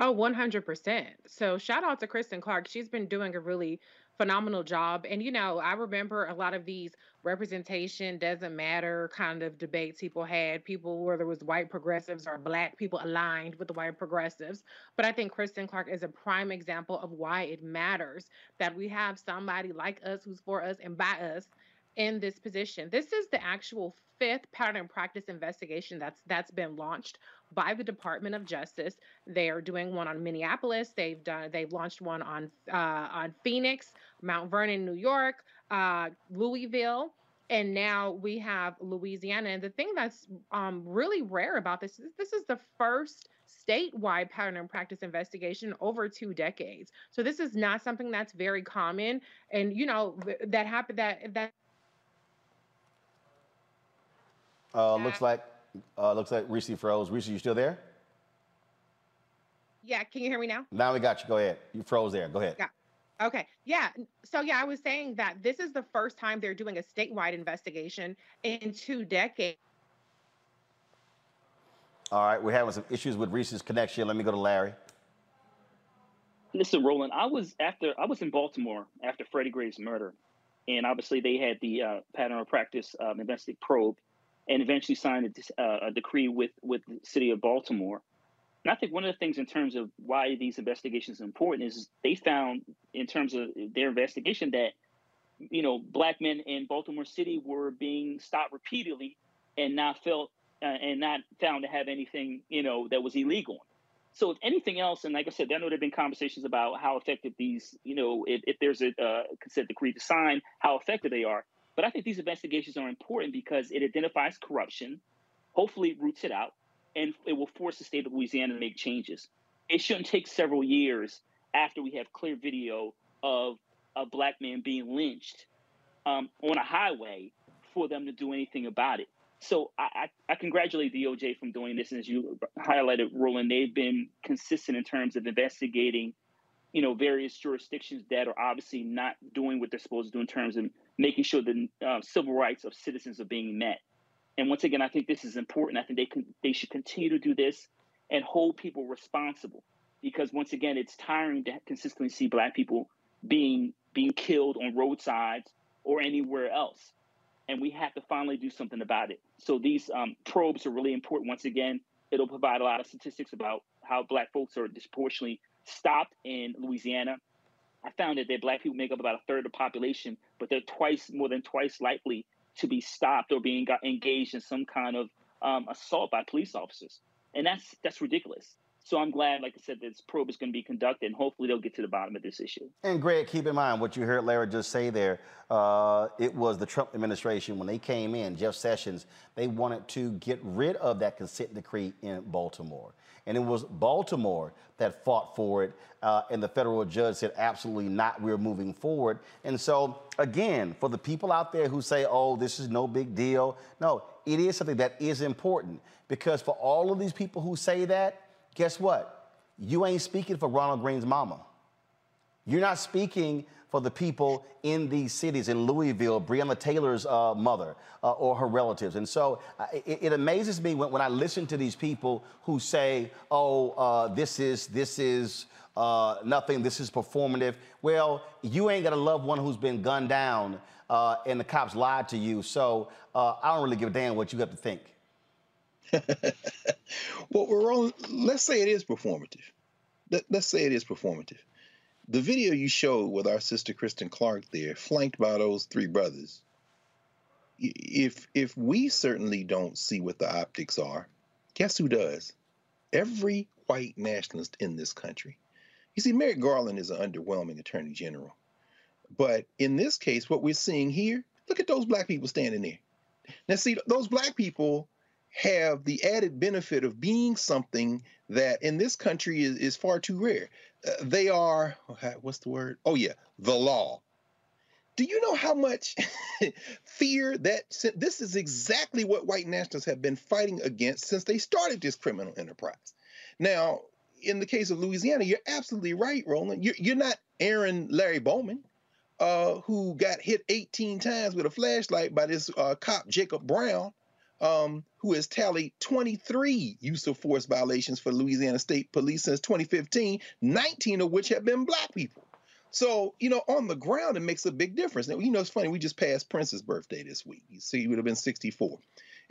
Oh, 100%. So shout out to Kristen Clarke. She's been doing a really phenomenal job. And, you know, I remember a lot of these representation doesn't matter kind of debates people had, people, whether it was white progressives or black people aligned with the white progressives. But I think Kristen Clarke is a prime example of why it matters that we have somebody like us who's for us and by us in this position. This is the actual fifth pattern practice investigation that's that's been launched by the Department of Justice. They are doing one on Minneapolis. They've done they've launched one on uh, on Phoenix, Mount Vernon, New York, uh, Louisville. And now we have Louisiana. And the thing that's um, really rare about this is this is the first statewide pattern and practice investigation over two decades. So this is not something that's very common. And you know that happened that that Uh, looks like uh, looks like Reese froze. Reese, you still there? yeah. Can you hear me now? Now we got you. Go ahead. You froze there. Go ahead. Yeah. Okay. Yeah. So yeah, I was saying that this is the first time they're doing a statewide investigation in two decades. All right, we're having some issues with Reese's connection. Let me go to Larry. Listen, Roland, I was after I was in Baltimore after Freddie Gray's murder, and obviously they had the uh, pattern of practice um, investigative probe, and eventually signed a, uh, a decree with with the city of Baltimore. And I think one of the things in terms of why these investigations are important is they found in terms of their investigation that you know black men in Baltimore City were being stopped repeatedly and not felt uh, and not found to have anything you know that was illegal. So if anything else, and like I said, I know there've been conversations about how effective these, you know, if, if there's a uh, consent decree to sign, how effective they are. But I think these investigations are important because it identifies corruption, hopefully roots it out, and it will force the state of Louisiana to make changes. It shouldn't take several years after we have clear video of a black man being lynched um, on a highway for them to do anything about it. So I, I, I congratulate DOJ from doing this, and as you highlighted, Roland, they've been consistent in terms of investigating, you know, various jurisdictions that are obviously not doing what they're supposed to do in terms of making sure the uh, civil rights of citizens are being met. And once again, I think this is important. I think they can they should continue to do this and hold people responsible because once again, it's tiring to consistently see black people being being killed on roadsides or anywhere else and we have to finally do something about it. So these um, probes are really important once again. it'll provide a lot of statistics about how black folks are disproportionately stopped in Louisiana. I found that, that black people make up about a third of the population, but they're twice more than twice likely to be stopped or being engaged in some kind of um, assault by police officers, and that's that's ridiculous. So I'm glad, like I said, this probe is going to be conducted, and hopefully they'll get to the bottom of this issue. And Greg, keep in mind what you heard Larry just say there. Uh, it was the Trump administration when they came in, Jeff Sessions, they wanted to get rid of that consent decree in Baltimore. And it was Baltimore that fought for it, uh, and the federal judge said, absolutely not, we're moving forward. And so, again, for the people out there who say, oh, this is no big deal, no, it is something that is important because for all of these people who say that, guess what? You ain't speaking for Ronald Greene's mama. You're not speaking for the people in these cities, in Louisville, Breonna Taylor's uh, mother uh, or her relatives. And so uh, it, it, amazes me when, when, I listen to these people who say, oh, uh, this is, this is uh, nothing, this is performative. Well, you ain't got a loved one who's been gunned down uh, and the cops lied to you. So I don't really give a damn what you have to think. <laughs> well, we're on, let's say it is performative. Let, let's say it is performative. The video you showed with our sister Kristen Clarke there, flanked by those three brothers, if if we certainly don't see what the optics are, guess who does? Every white nationalist in this country. You see, Merrick Garland is an underwhelming attorney general. But in this case, what we're seeing here, look at those black people standing there. Now, see, those black people have the added benefit of being something that in this country is, is far too rare. Uh, they are, what's the word? Oh, yeah, the law. Do you know how much <laughs> fear that this is exactly what white nationalists have been fighting against since they started this criminal enterprise? Now, in the case of Louisiana, you're absolutely right, Roland. You're, you're not Aaron Larry Bowman, uh, who got hit 18 times with a flashlight by this uh, cop, Jacob Brown, um, who has tallied 23 use of force violations for Louisiana State Police since 2015, 19 of which have been black people. So, you know, on the ground, it makes a big difference. Now, you know, it's funny, we just passed Prince's birthday this week. See, he would have been 64.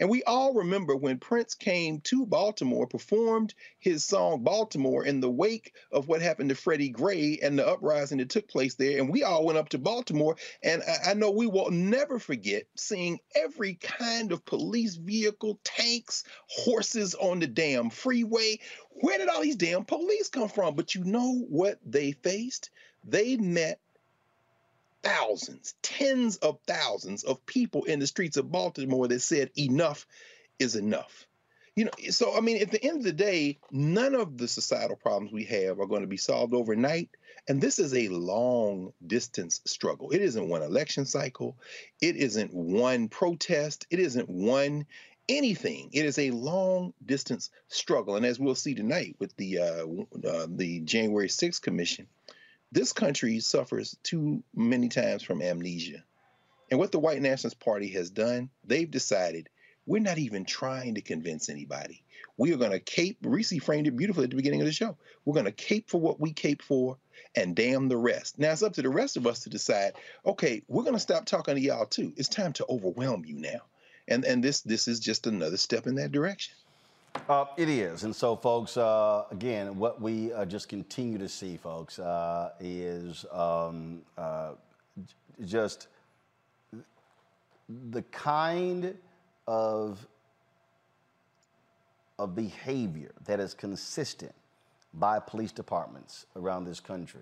And we all remember when Prince came to Baltimore, performed his song Baltimore in the wake of what happened to Freddie Gray and the uprising that took place there. And we all went up to Baltimore. And I, I know we will never forget seeing every kind of police vehicle, tanks, horses on the damn freeway. Where did all these damn police come from? But you know what they faced? They met thousands, tens of thousands of people in the streets of Baltimore that said enough is enough. You know, so I mean, at the end of the day, none of the societal problems we have are going to be solved overnight. And this is a long distance struggle. It isn't one election cycle. It isn't one protest. It isn't one anything. It is a long distance struggle. And as we'll see tonight with the uh, uh, the January 6th commission, this country suffers too many times from amnesia. And what the White Nationalist Party has done, they've decided we're not even trying to convince anybody. We are going to cape, Reese framed it beautifully at the beginning of the show. We're going to cape for what we cape for and damn the rest. Now it's up to the rest of us to decide, okay, we're going to stop talking to y'all too. It's time to overwhelm you now. And and this this is just another step in that direction. Uh, it is. And so, folks, uh, again, what we uh, just continue to see, folks, uh, is um, uh, just the kind of, of behavior that is consistent by police departments around this country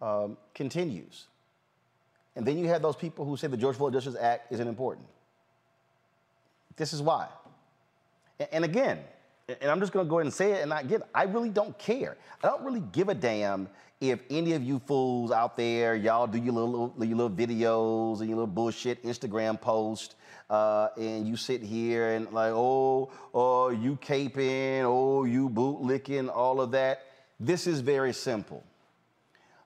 um, continues. And then you have those people who say the George Floyd Justice Act isn't important. This is why. And again, and I'm just going to go ahead and say it, and again, I really don't care. I don't really give a damn if any of you fools out there, y'all do your little, your little videos and your little bullshit Instagram post, uh, and you sit here and like, oh, oh, you caping, oh, you bootlicking, all of that. This is very simple.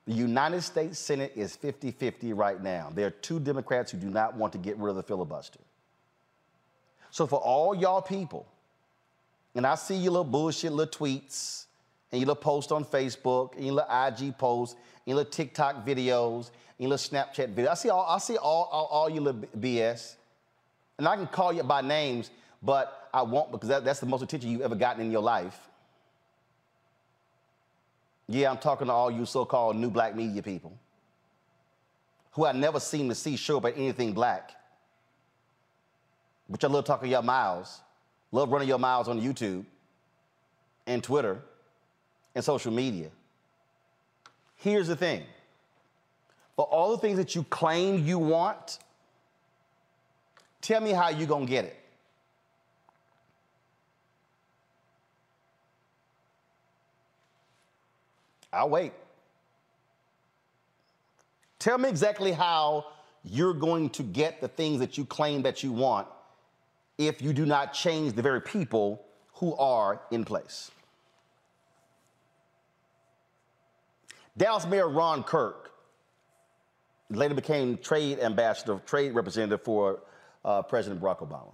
The United States Senate is 50 50 right now. There are two Democrats who do not want to get rid of the filibuster. So, for all y'all people and I see your little bullshit little tweets and your little post on Facebook and your little IG posts and your little TikTok videos and your little Snapchat videos. I see all, I see all, all, all your little BS. And I can call you by names, but I won't because that, that's the most attention you've ever gotten in your life. Yeah, I'm talking to all you so called new black media people who I never seem to see show up at anything black. But y'all love talking your miles, love running your miles on YouTube and Twitter and social media. Here's the thing for all the things that you claim you want, tell me how you're gonna get it. I'll wait. Tell me exactly how you're going to get the things that you claim that you want if you do not change the very people who are in place. Dallas Mayor Ron Kirk later became trade ambassador, trade representative for uh, President Barack Obama.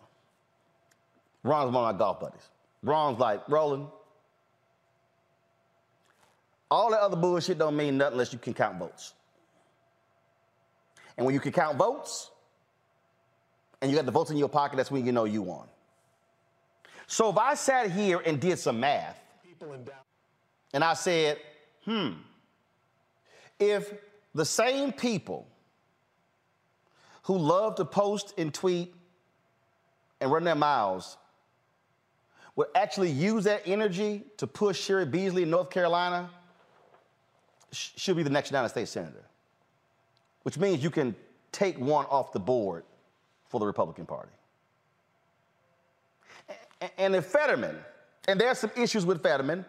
Ron's one of my golf buddies. Ron's like, Roland, all that other bullshit don't mean nothing unless you can count votes. And when you can count votes, and you got the votes in your pocket, that's when you know you won. So if I sat here and did some math, and I said, hmm, if the same people who love to post and tweet and run their mouths would actually use that energy to push Cheri Beasley in North Carolina, she'll be the next United States Senator, which means you can take one off the board for the Republican Party. And if Fetterman, and there's some issues with Fetterman,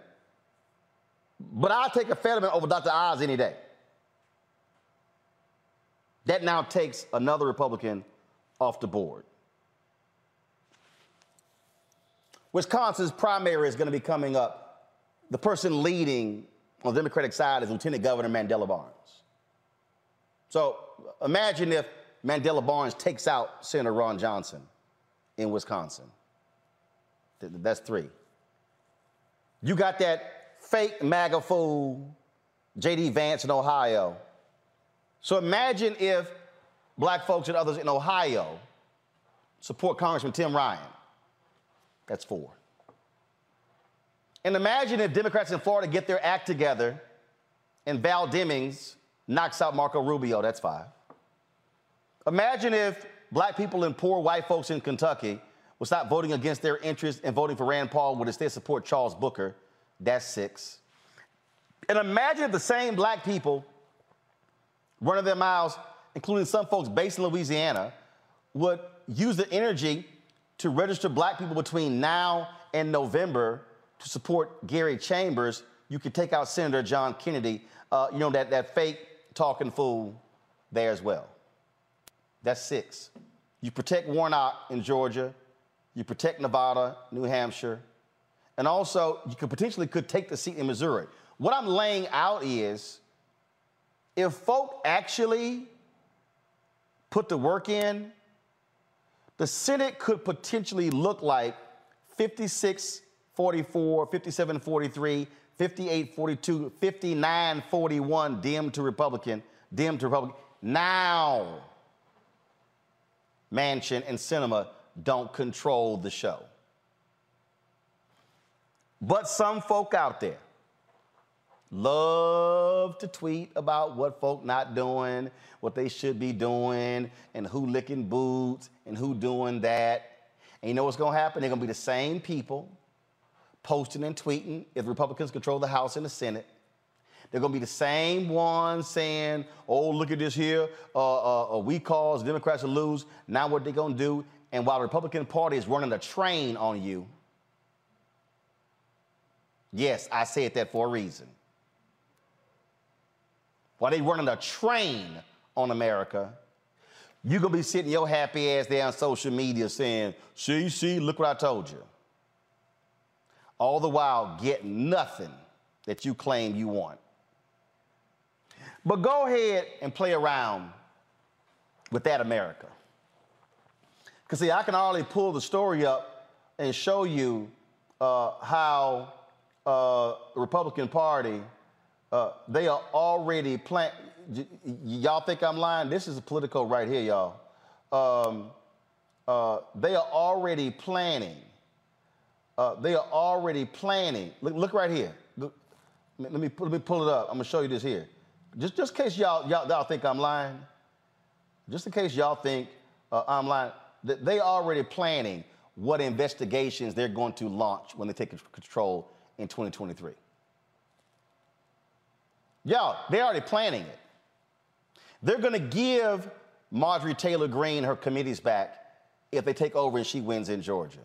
but I'll take a Fetterman over Dr. Oz any day. That now takes another Republican off the board. Wisconsin's primary is going to be coming up. The person leading on the Democratic side is Lieutenant Governor Mandela Barnes. So imagine if Mandela Barnes takes out Senator Ron Johnson in Wisconsin. Th- That's three. You got that fake MAGA fool, J.D. Vance in Ohio. So imagine if black folks and others in Ohio support Congressman Tim Ryan. That's four. And imagine if Democrats in Florida get their act together and Val Demings knocks out Marco Rubio. That's five. Imagine if black people and poor white folks in Kentucky would stop voting against their interests and voting for Rand Paul would instead support Charles Booker. That's six. And imagine if the same black people running their mouths, including some folks based in Louisiana, would use the energy to register black people between now and November to support Gary Chambers. You could take out Senator John Kennedy, uh, you know, that, that fake talking fool there as well. That's six. You protect Warnock in Georgia, you protect Nevada, New Hampshire, and also you could potentially could take the seat in Missouri. What I'm laying out is if folk actually put the work in, the Senate could potentially look like 56 44, 57 43, 58 42, 59 41, dim to Republican, dim to Republican. Now, Manchin and Sinema don't control the show. But some folk out there love to tweet about what folk not doing, what they should be doing, and who licking boots and who doing that. And you know what's gonna happen? They're gonna be the same people posting and tweeting if Republicans control the House and the Senate. They're gonna be the same ones saying, "Oh, look at this here. Uh, uh, uh, we cause Democrats to lose." Now what they're gonna do? And while the Republican Party is running a train on you, yes, I said that for a reason. While they running a train on America, you're gonna be sitting your happy ass there on social media saying, "See, see, look what I told you." All the while, get nothing that you claim you want. But go ahead and play around with that America. Because, see, I can already pull the story up and show you uh, how uh, the Republican Party, uh, they are already playing. Y- y'all think I'm lying? This is Politico right here, y'all. Um, uh, they are already planning. Uh, they are already planning. Look, look right here. Look, let me let me pull it up. I'm gonna show you this here. Just just in case y'all y'all, y'all think I'm lying. Just in case y'all think uh, I'm lying. that They already planning what investigations they're going to launch when they take control in 2023. Y'all, they're already planning it. They're going to give Marjorie Taylor Greene her committees back if they take over and she wins in Georgia.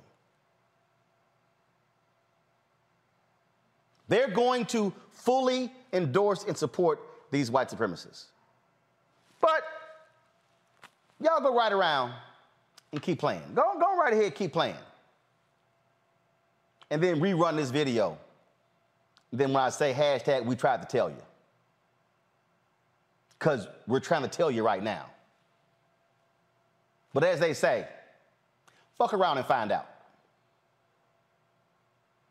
They're going to fully endorse and support these white supremacists. But y'all go right around and keep playing. Go, go right ahead, keep playing. And then rerun this video. Then when I say hashtag, we tried to tell you. Because we're trying to tell you right now. But as they say, fuck around and find out.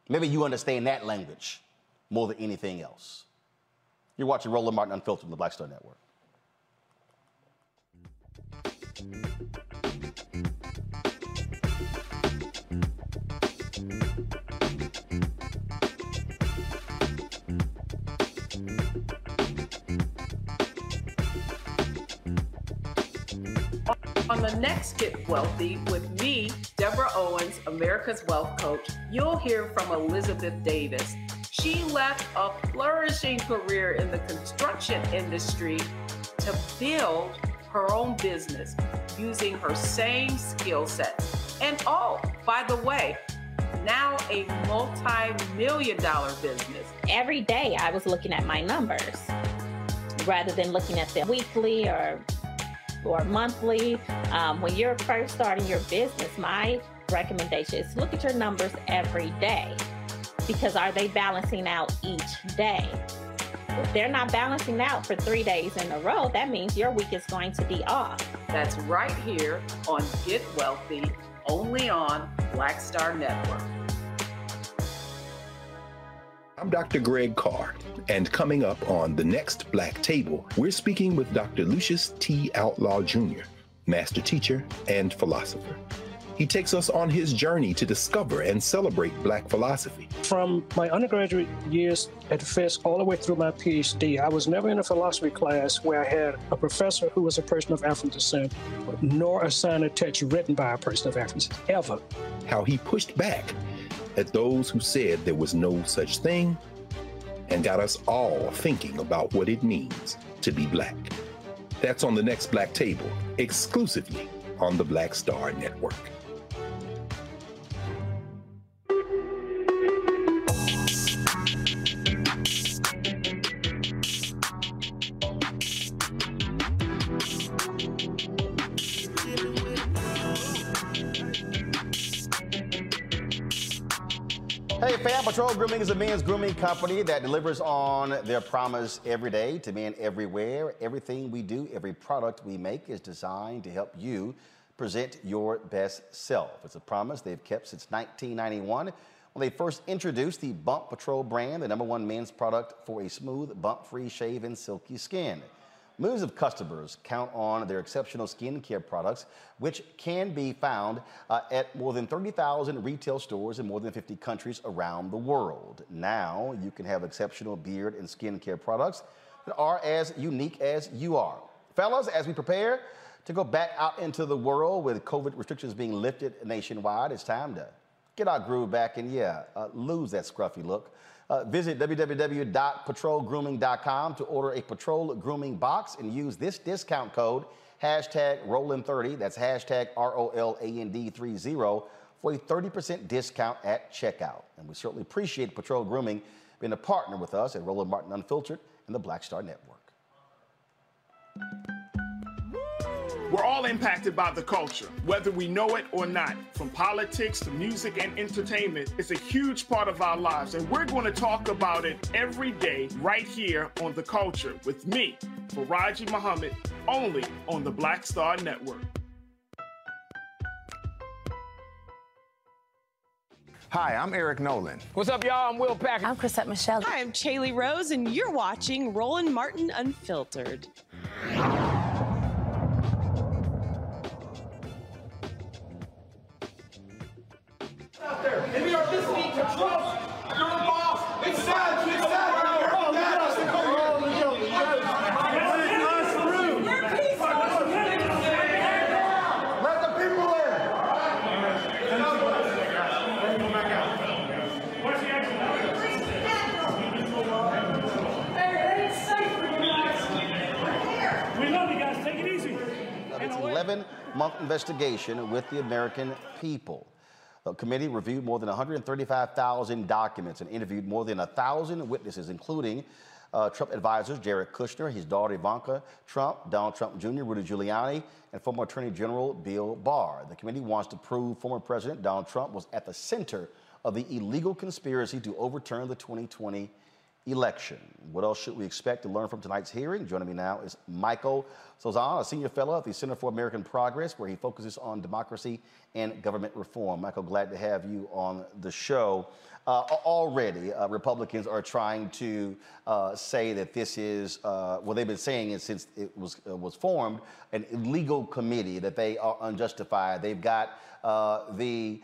Maybe you understand that language more than anything else. You're watching Roland Martin Unfiltered on the Black Star Network. On the next Get Wealthy with me, Deborah Owens, America's Wealth Coach, you'll hear from Elizabeth Davis. She left a flourishing career in the construction industry to build her own business using her same skill set. And oh, by the way, now a multi million dollar business. Every day I was looking at my numbers rather than looking at them weekly or or monthly. Um, when you're first starting your business, my recommendation is look at your numbers every day because are they balancing out each day? If they're not balancing out for three days in a row, that means your week is going to be off. That's right here on Get Wealthy, only on Black Star Network. I'm Dr. Greg Carr, and coming up on the next Black Table, we're speaking with Dr. Lucius T. Outlaw Jr., master teacher and philosopher. He takes us on his journey to discover and celebrate Black philosophy. From my undergraduate years at Fisk all the way through my PhD, I was never in a philosophy class where I had a professor who was a person of African descent, uh, nor assigned a text written by a person of African descent, ever. How he pushed back at those who said there was no such thing and got us all thinking about what it means to be Black. That's on the next Black Table, exclusively on the Black Star Network. Patrol Grooming is a men's grooming company that delivers on their promise every day to men everywhere. Everything we do, every product we make is designed to help you present your best self. It's a promise they've kept since 1991 when they first introduced the Bump Patrol brand, the number one men's product for a smooth, bump-free shave and silky skin. Millions of customers count on their exceptional skincare products, which can be found uh, at more than 30,000 retail stores in more than 50 countries around the world. Now you can have exceptional beard and skincare products that are as unique as you are. Fellas, as we prepare to go back out into the world with COVID restrictions being lifted nationwide, it's time to get our groove back and, yeah, uh, lose that scruffy look. Uh, visit www.patrolgrooming.com to order a patrol grooming box and use this discount code hashtag Roland30. That's hashtag R O L A N D 30 for a 30% discount at checkout. And we certainly appreciate Patrol Grooming being a partner with us at Roland Martin Unfiltered and the Black Star Network. We're all impacted by the culture, whether we know it or not. From politics to music and entertainment, it's a huge part of our lives, and we're going to talk about it every day right here on The Culture with me, Faraji Muhammad, only on the Black Star Network. Hi, I'm Eric Nolan. What's up, y'all? I'm Will Packer. I'm Chrisette Michele. Hi, I'm Chaley Rose, and you're watching Roland Martin Unfiltered. there. And we are this week to trust your boss. It's sad. It's sad. Its 11 month investigation with the American people. The committee reviewed more than 135,000 documents and interviewed more than 1,000 witnesses, including uh, Trump advisors Jared Kushner, his daughter Ivanka Trump, Donald Trump Jr., Rudy Giuliani, and former Attorney General Bill Barr. The committee wants to prove former President Donald Trump was at the center of the illegal conspiracy to overturn the 2020 election. What else should we expect to learn from tonight's hearing? Joining me now is Michael Sozan, a senior fellow at the Center for American Progress, where he focuses on democracy and government reform. Michael, glad to have you on the show. Uh, already, uh, Republicans are trying to uh, say that this is, uh, well, they've been saying since it was, uh, was formed, an illegal committee, that they are unjustified. They've got uh, the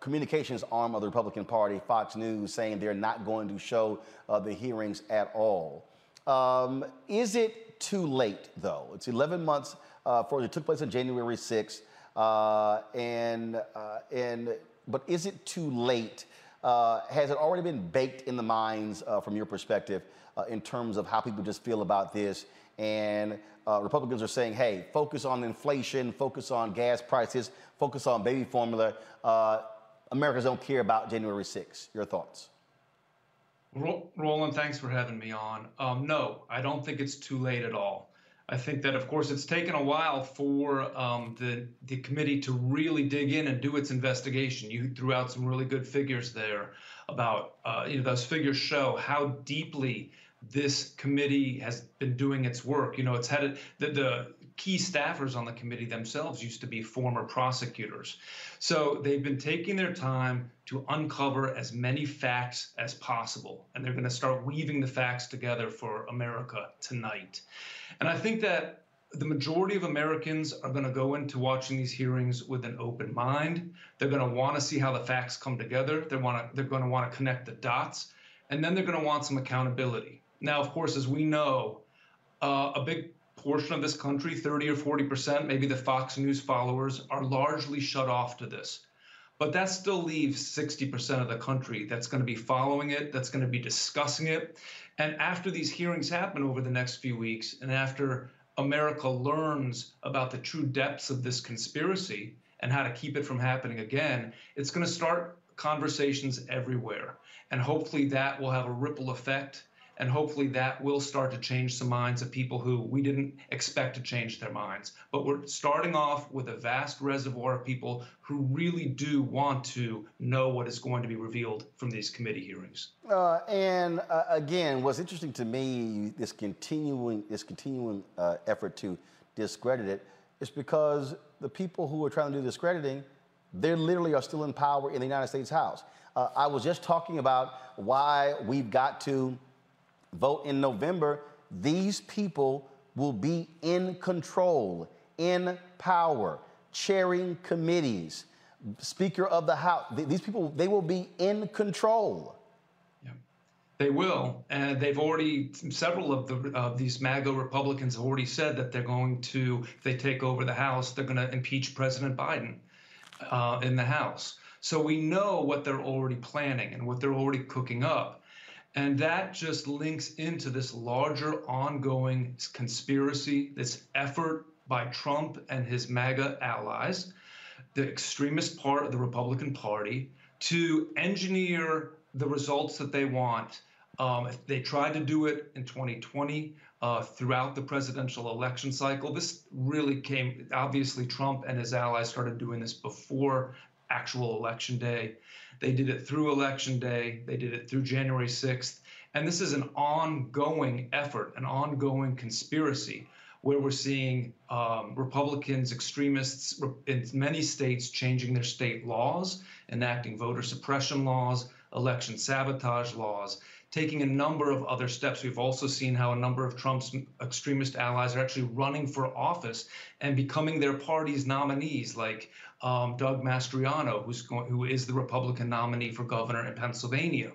communications arm of the Republican Party, Fox News, saying they're not going to show the hearings at all. Um, is it too late, though? It's 11 months for it took place on January 6th. And, and, but is it too late? Uh, has it already been baked in the minds uh, from your perspective uh, in terms of how people just feel about this? And uh, Republicans are saying, hey, focus on inflation, focus on gas prices, focus on baby formula. Uh, Americans don't care about January 6th. Your thoughts? Roland, thanks for having me on. Um, no, I don't think it's too late at all. I think that, of course, it's taken a while for um, the the committee to really dig in and do its investigation. You threw out some really good figures there about uh, you know those figures show how deeply this committee has been doing its work. You know, it's had the, the key staffers on the committee themselves used to be former prosecutors. So they've been taking their time to uncover as many facts as possible. And they're going to start weaving the facts together for America tonight. And I think that the majority of Americans are going to go into watching these hearings with an open mind. They're going to want to see how the facts come together. They want to, they're going to want to connect the dots. And then they're going to want some accountability. Now, of course, as we know, uh, a big portion of this country, 30 or 40 percent, maybe the Fox News followers, are largely shut off to this. But that still leaves 60% of the country that's going to be following it, that's going to be discussing it. And after these hearings happen over the next few weeks, and after America learns about the true depths of this conspiracy and how to keep it from happening again, it's going to start conversations everywhere. And hopefully that will have a ripple effect and hopefully that will start to change some minds of people who we didn't expect to change their minds. But we're starting off with a vast reservoir of people who really do want to know what is going to be revealed from these committee hearings. Uh, and uh, again, what's interesting to me, this continuing, this continuing uh, effort to discredit it, is because the people who are trying to do discrediting, they literally are still in power in the United States House. Uh, I was just talking about why we've got to vote in November, these people will be in control, in power, chairing committees, Speaker of the House. These people, they will be in control. Yeah, they will, and they've already several of the of these MAGA Republicans have already said that they're going to, if they take over the House, they're going to impeach President Biden uh, in the House. So we know what they're already planning and what they're already cooking up. And that just links into this larger ongoing conspiracy, this effort by Trump and his MAGA allies, the extremist part of the Republican Party, to engineer the results that they want. Um, they tried to do it in 2020 uh, throughout the presidential election cycle. This really came, obviously, Trump and his allies started doing this before actual election day. They did it through Election Day, they did it through January 6th. And this is an ongoing effort, an ongoing conspiracy where we're seeing um, Republicans, extremists in many states changing their state laws, enacting voter suppression laws, election sabotage laws, taking a number of other steps. We've also seen how a number of Trump's extremist allies are actually running for office and becoming their party's nominees, like um, Doug Mastriano, who's going, who is the Republican nominee for governor in Pennsylvania.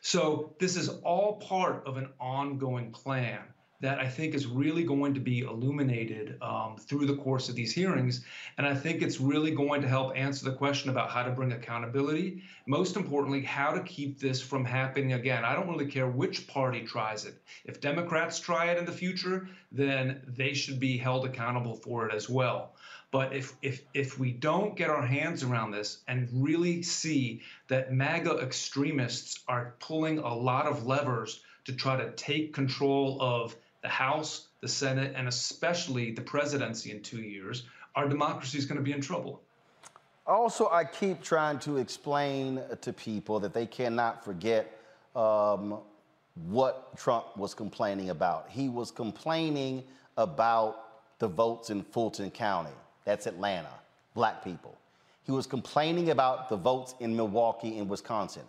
So this is all part of an ongoing plan that I think is really going to be illuminated um, through the course of these hearings. And I think it's really going to help answer the question about how to bring accountability. Most importantly, how to keep this from happening again. I don't really care which party tries it. If Democrats try it in the future, then they should be held accountable for it as well. But if if if we don't get our hands around this and really see that MAGA extremists are pulling a lot of levers to try to take control of the House, the Senate, and especially the presidency in two years, our democracy is going to be in trouble. Also, I keep trying to explain to people that they cannot forget um, what Trump was complaining about. He was complaining about the votes in Fulton County, that's Atlanta, black people. He was complaining about the votes in Milwaukee and Wisconsin,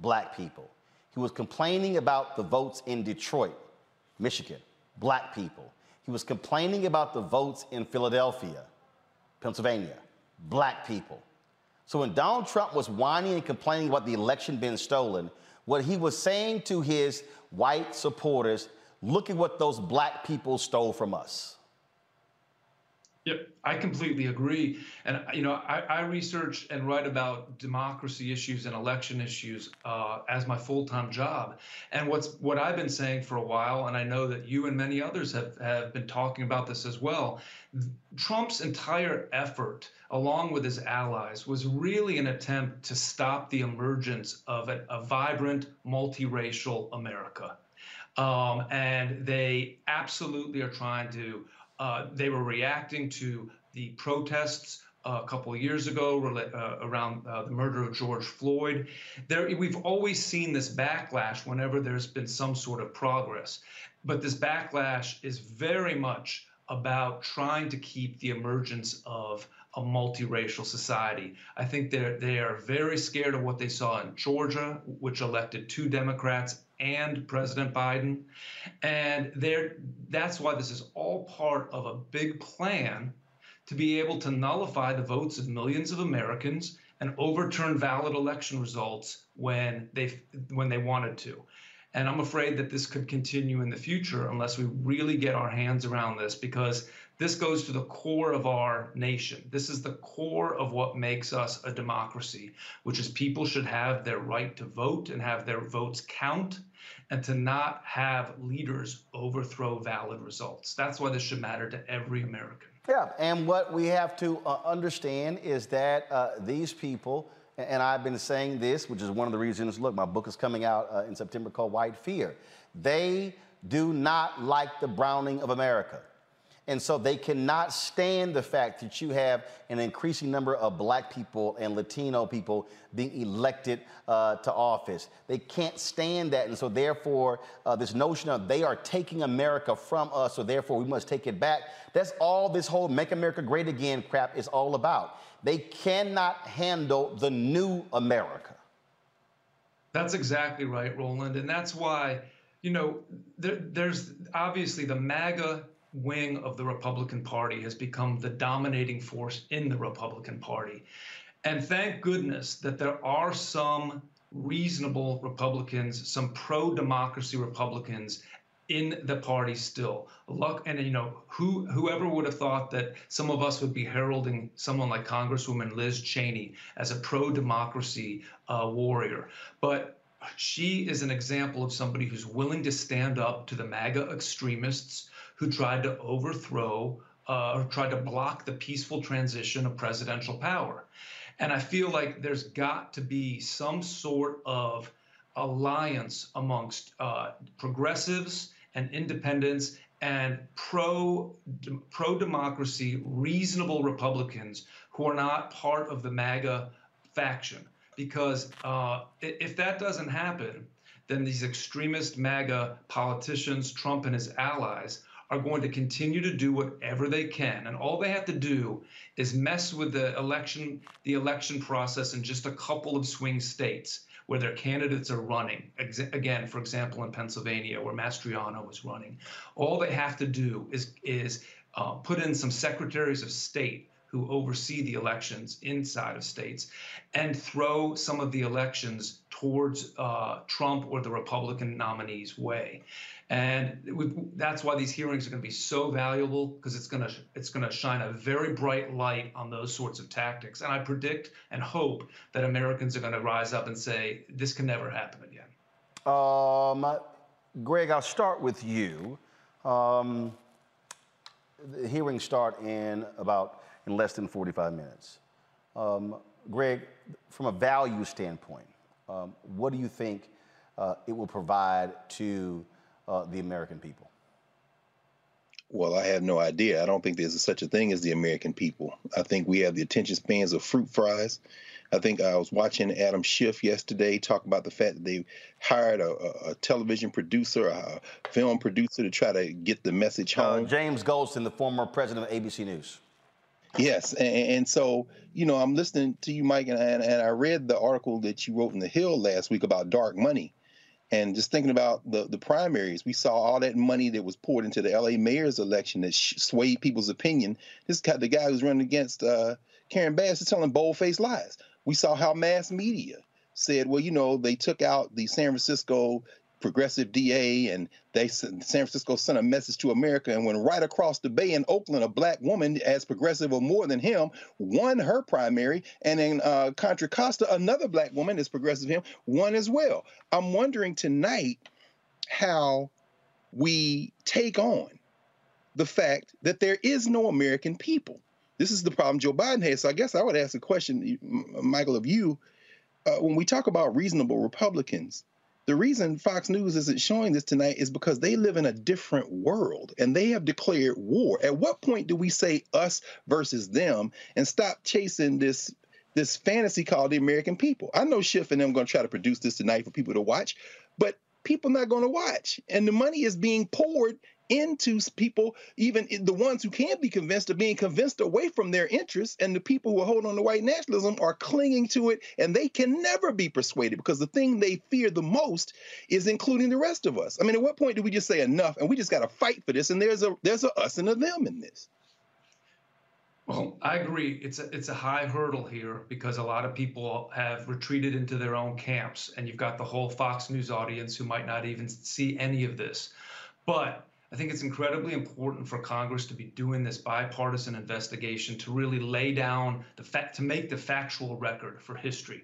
black people. He was complaining about the votes in Detroit, Michigan, black people. He was complaining about the votes in Philadelphia, Pennsylvania, black people. So when Donald Trump was whining and complaining about the election being stolen, what he was saying to his white supporters, look at what those black people stole from us. Yep, I completely agree. And you know, I, I research and write about democracy issues and election issues uh, as my full-time job. And what's what I've been saying for a while, and I know that you and many others have have been talking about this as well. Trump's entire effort, along with his allies, was really an attempt to stop the emergence of a, a vibrant, multiracial America. Um, and they absolutely are trying to uh, they were reacting to the protests uh, a couple of years ago uh, around uh, the murder of George Floyd. There, we've always seen this backlash whenever there's been some sort of progress, but this backlash is very much about trying to keep the emergence of a multiracial society. I think they're they are very scared of what they saw in Georgia, which elected two Democrats and President Biden. And that's why this is all part of a big plan to be able to nullify the votes of millions of Americans and overturn valid election results when they when they wanted to. And I'm afraid that this could continue in the future unless we really get our hands around this because this goes to the core of our nation. This is the core of what makes us a democracy, which is people should have their right to vote and have their votes count and to not have leaders overthrow valid results. That's why this should matter to every American. Yeah, and what we have to uh, understand is that uh, these people, and I've been saying this, which is one of the reasons, look, my book is coming out uh, in September called White Fear. They do not like the browning of America. And so they cannot stand the fact that you have an increasing number of black people and Latino people being elected uh, to office. They can't stand that. And so, therefore, uh, this notion of they are taking America from us, so therefore we must take it back, that's all this whole Make America Great Again crap is all about. They cannot handle the new America. That's exactly right, Roland. And that's why, you know, there, there's obviously the MAGA wing of the Republican Party has become the dominating force in the Republican Party. And thank goodness that there are some reasonable Republicans, some pro democracy Republicans in the party still. Luck and you know who whoever would have thought that some of us would be heralding someone like Congresswoman Liz Cheney as a pro democracy uh, warrior, but she is an example of somebody who's willing to stand up to the MAGA extremists who tried to overthrow uh, or tried to block the peaceful transition of presidential power. And I feel like there's got to be some sort of alliance amongst uh, progressives and independents and pro pro democracy, reasonable Republicans who are not part of the MAGA faction. Because uh, if that doesn't happen, then these extremist MAGA politicians, Trump and his allies, are going to continue to do whatever they can. And all they have to do is mess with the election the election process in just a couple of swing states where their candidates are running. Again for example in Pennsylvania where Mastriano is running. All they have to do is is uh, put in some secretaries of state who oversee the elections inside of states and throw some of the elections towards uh, Trump or the Republican nominee's way. And that's why these hearings are going to be so valuable because it's going to it's going to shine a very bright light on those sorts of tactics. And I predict and hope that Americans are going to rise up and say this can never happen again. Um, Greg, I'll start with you. Um, the hearings start in about in less than 45 minutes. Um, Greg, from a value standpoint, um, what do you think uh, it will provide to uh, the American people? Well, I have no idea. I don't think there's such a thing as the American people. I think we have the attention spans of fruit fries. I think I was watching Adam Schiff yesterday talk about the fact that they hired a, a television producer, a film producer to try to get the message uh, home. Uh, James Goldston, the former president of ABC News. Yes, and, and, so you know, I'm listening to you, Mike, and, and I read the article that you wrote in the Hill last week about dark money, and just thinking about the the primaries. We saw all that money that was poured into the L.A. mayor's election that swayed people's opinion. This guy, the guy who's running against uh, Karen Bass, is telling bold-faced lies. We saw how mass media said, well, you know, they took out the San Francisco progressive DA, and they San Francisco sent a message to America. And when right across the bay in Oakland, a black woman as progressive or more than him won her primary, and in uh, Contra Costa, another black woman as progressive him won as well. I'm wondering tonight how we take on the fact that there is no American people. This is the problem Joe Biden has. So I guess I would ask a question, Michael, of you. Uh, when we talk about reasonable Republicans, the reason Fox News isn't showing this tonight is because they live in a different world and they have declared war. At what point do we say us versus them and stop chasing this this fantasy called the American people? I know Schiff and them going to try to produce this tonight for people to watch, but people not going to watch. And the money is being poured into people, even the ones who can be convinced are being convinced away from their interests, and the people who are holding on to white nationalism are clinging to it, and they can never be persuaded because the thing they fear the most is including the rest of us. I mean, at what point do we just say enough and we just got to fight for this? And there's a there's a us and a them in this. Well, I agree. It's a it's a high hurdle here because a lot of people have retreated into their own camps, and you've got the whole Fox News audience who might not even see any of this. But I think it's incredibly important for Congress to be doing this bipartisan investigation to really lay down the fact, to make the factual record for history.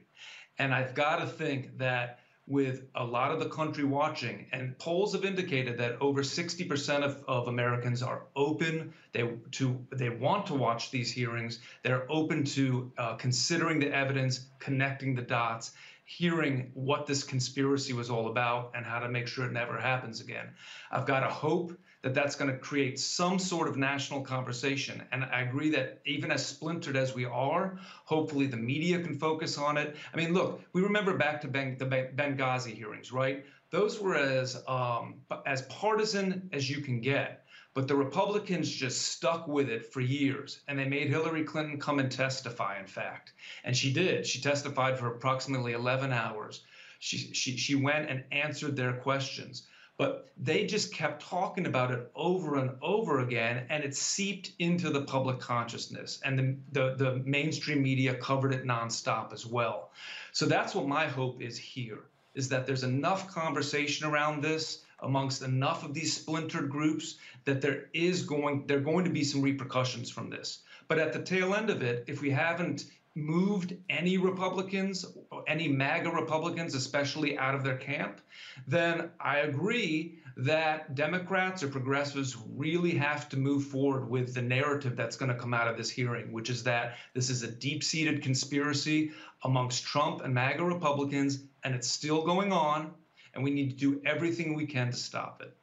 And I've got to think that with a lot of the country watching, and polls have indicated that over 60% of, of Americans are open they, to they want to watch these hearings. They're open to uh, considering the evidence, connecting the dots, hearing what this conspiracy was all about and how to make sure it never happens again. I've got to hope that that's going to create some sort of national conversation. And I agree that even as splintered as we are, hopefully the media can focus on it. I mean, look, we remember back to the Benghazi hearings, right? Those were as um, as partisan as you can get. But the Republicans just stuck with it for years, and they made Hillary Clinton come and testify, in fact. And she did. She testified for approximately 11 hours. She, she, she went and answered their questions. But they just kept talking about it over and over again, and it seeped into the public consciousness. And the, the, the mainstream media covered it nonstop as well. So that's what my hope is here, is that there's enough conversation around this amongst enough of these splintered groups that there is going there are going to be some repercussions from this. But at the tail end of it, if we haven't moved any Republicans, any MAGA Republicans, especially out of their camp, then I agree that Democrats or progressives really have to move forward with the narrative that's going to come out of this hearing, which is that this is a deep seated conspiracy amongst Trump and MAGA Republicans, and it's still going on and we need to do everything we can to stop it.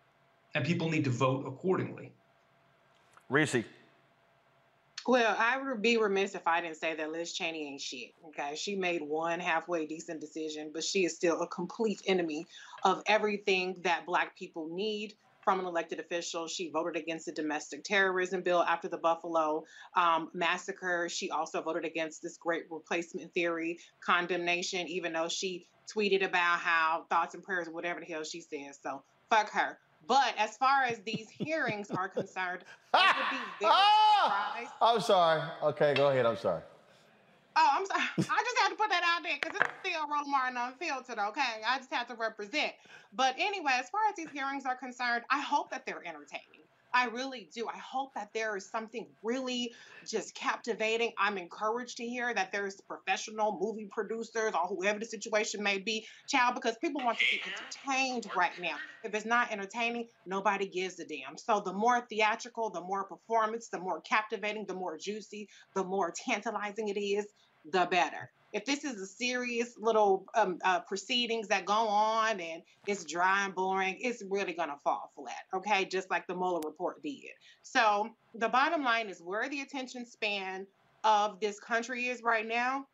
And people need to vote accordingly. Reecie. Well, I would be remiss if I didn't say that Liz Cheney ain't shit. Okay. She made one halfway decent decision, but she is still a complete enemy of everything that Black people need from an elected official. She voted against the domestic terrorism bill after the Buffalo um, massacre. She also voted against this great replacement theory condemnation, even though she tweeted about how thoughts and prayers, whatever the hell she says. So fuck her. But as far as these hearings are concerned, I would be <laughs> very ah! surprised. I'm sorry. Okay, go ahead. I'm sorry. Oh, I'm sorry. <laughs> I just had to put that out there because it's still Roland Martin unfiltered, okay? I just have to represent. But anyway, as far as these hearings are concerned, I hope that they're entertaining. I really do. I hope that there is something really just captivating. I'm encouraged to hear that there's professional movie producers or whoever the situation may be, child, because people want to be entertained right now. If it's not entertaining, nobody gives a damn. So the more theatrical, the more performance, the more captivating, the more juicy, the more tantalizing it is, the better. If this is a serious little um, uh, proceedings that go on and it's dry and boring, it's really going to fall flat, okay? Just like the Mueller report did. So the bottom line is where the attention span of this country is right now,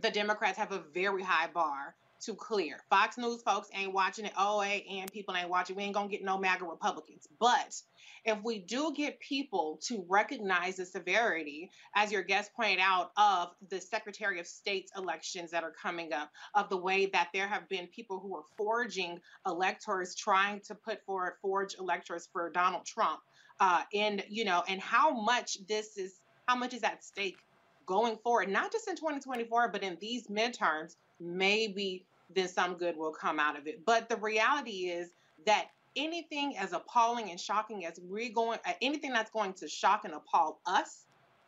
the Democrats have a very high bar to clear. Fox News folks ain't watching it. OA and people ain't watching. We ain't gonna get no MAGA Republicans. But if we do get people to recognize the severity, as your guest pointed out, of the Secretary of State's elections that are coming up, of the way that there have been people who are forging electors, trying to put forward forge electors for Donald Trump, uh, and you know, and how much this is, how much is at stake going forward, not just in 2024, but in these midterms, maybe then some good will come out of it. But the reality is that anything as appalling and shocking as we're going, uh, anything that's going to shock and appall us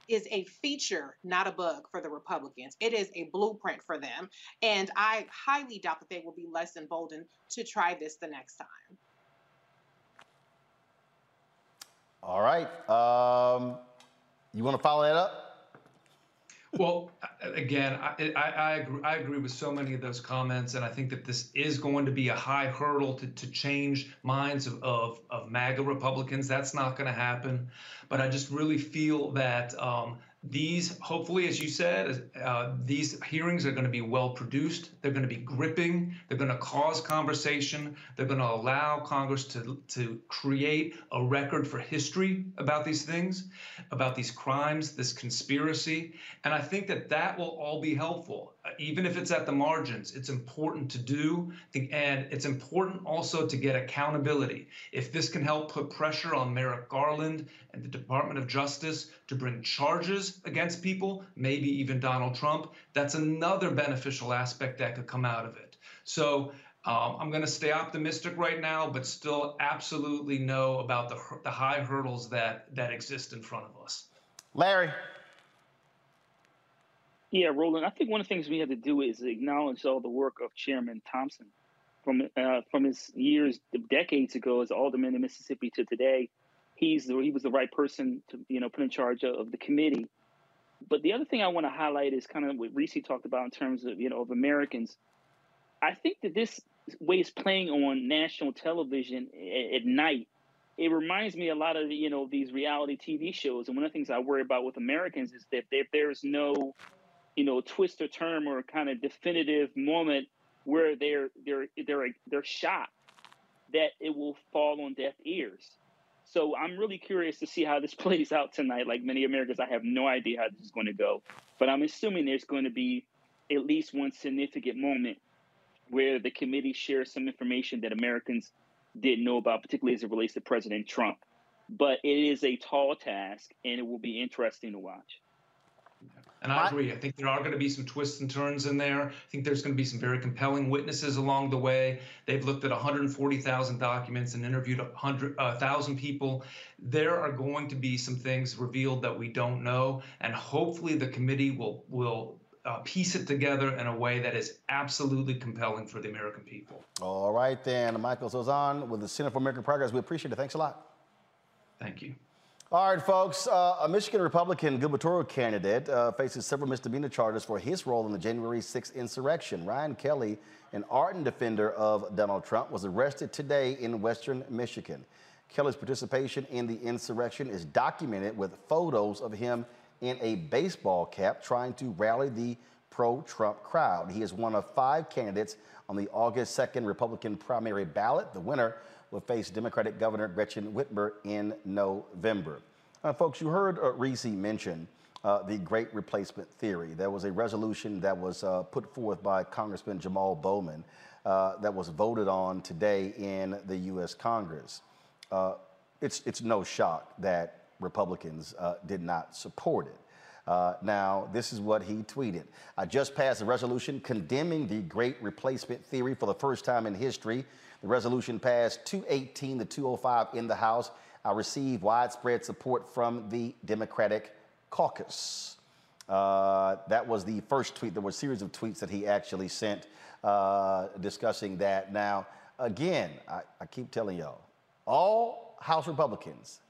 is a feature, not a bug for the Republicans. It is a blueprint for them. And I highly doubt that they will be less emboldened to try this the next time. All right. Um, you want to follow that up? Well, again, I, I, I, agree, I agree with so many of those comments, and I think that this is going to be a high hurdle to, to change minds of, of, of MAGA Republicans. That's not going to happen. But I just really feel that um, these, hopefully, as you said, uh, these hearings are going to be well produced. They're going to be gripping. They're going to cause conversation. They're going to allow Congress to, to create a record for history about these things, about these crimes, this conspiracy. And I think that that will all be helpful, uh, even if it's at the margins. It's important to do. And it's important also to get accountability. If this can help put pressure on Merrick Garland and the Department of Justice to bring charges against people, maybe even Donald Trump, that's another beneficial aspect that could come out of it. So um, I'm going to stay optimistic right now, but still absolutely know about the, the high hurdles that, that exist in front of us. Larry. Yeah, Roland, I think one of the things we have to do is acknowledge all the work of Chairman Thompson from uh, from his years, decades ago as alderman in Mississippi to today he's the, he was the right person to you know put in charge of, the committee. But the other thing I want to highlight is kind of what Reese talked about in terms of you know of Americans. I think that this way is playing on national television at, at night. It reminds me a lot of you know these reality TV shows, and one of the things I worry about with Americans is that if there's no, you know, twist or turn or kind of definitive moment where they're they're they're they're shot, that it will fall on deaf ears. So I'm really curious to see how this <laughs> plays out tonight. Like many Americans, I have no idea how this is going to go, but I'm assuming there's going to be at least one significant moment where the committee shares some information that Americans didn't know about, particularly as it relates to President Trump. But it is a tall task, and it will be interesting to watch. And I agree. I think there are going to be some twists and turns in there. I think there's going to be some very compelling witnesses along the way. They've looked at 140,000 documents and interviewed 100,000 uh, people. There are going to be some things revealed that we don't know, and hopefully the committee will will uh, piece it together in a way that is absolutely compelling for the American people. All right, then, Michael Sozan with the Center for American Progress. We appreciate it. Thanks a lot. Thank you. All right, folks. Uh, a Michigan Republican gubernatorial candidate uh, faces several misdemeanor charges for his role in the January 6th insurrection. Ryan Kelly, an ardent defender of Donald Trump, was arrested today in western Michigan. Kelly's participation in the insurrection is documented with photos of him in a baseball cap trying to rally the pro Trump crowd. He is one of five candidates on the August 2nd Republican primary ballot. The winner will face Democratic Governor Gretchen Whitmer in November. Uh, folks, you heard uh, Reese mention uh, the great replacement theory. There was a resolution that was uh, put forth by Congressman Jamal Bowman uh, that was voted on today in the U.S. Congress. Uh, it's, it's no shock that Republicans did not support it. Uh, now, this is what he tweeted. I just passed a resolution condemning the great replacement theory for the first time in history. The resolution passed 218 to 205 in the House. I received widespread support from the Democratic caucus. Uh, that was the first tweet. There were a series of tweets that he actually sent uh, discussing that. Now, again, I, I keep telling y'all, all House Republicans,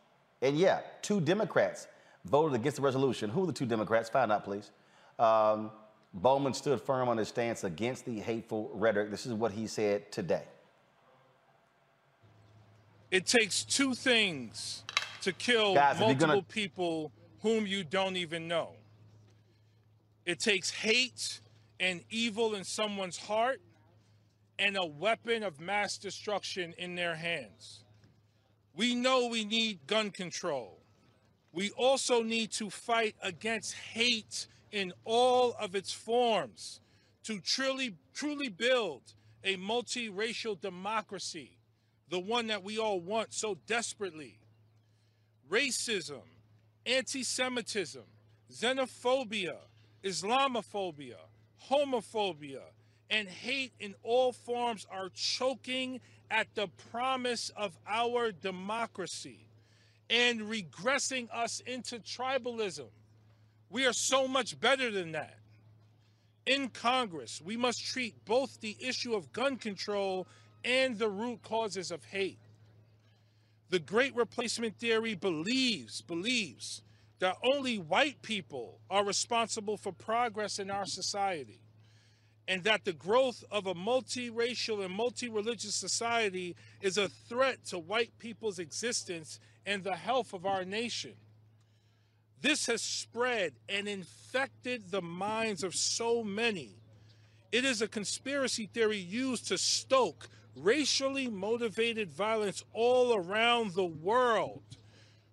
and yeah, two Democrats voted against the resolution. Who are the two Democrats? Find out, please. Um, Bowman stood firm on his stance against the hateful rhetoric. This is what he said today. It takes two things to kill Guys, multiple gonna- people whom you don't even know. It takes hate and evil in someone's heart and a weapon of mass destruction in their hands. We know we need gun control. We also need to fight against hate in all of its forms to truly, truly build a multiracial democracy, the one that we all want so desperately. Racism, anti Semitism, xenophobia, Islamophobia, homophobia, and hate in all forms are choking at the promise of our democracy and regressing us into tribalism. We are so much better than that. In Congress, we must treat both the issue of gun control and the root causes of hate. The great replacement theory believes, believes that only white people are responsible for progress in our society and that the growth of a multiracial and multi-religious society is a threat to white people's existence and the health of our nation. This has spread and infected the minds of so many. It is a conspiracy theory used to stoke racially motivated violence all around the world,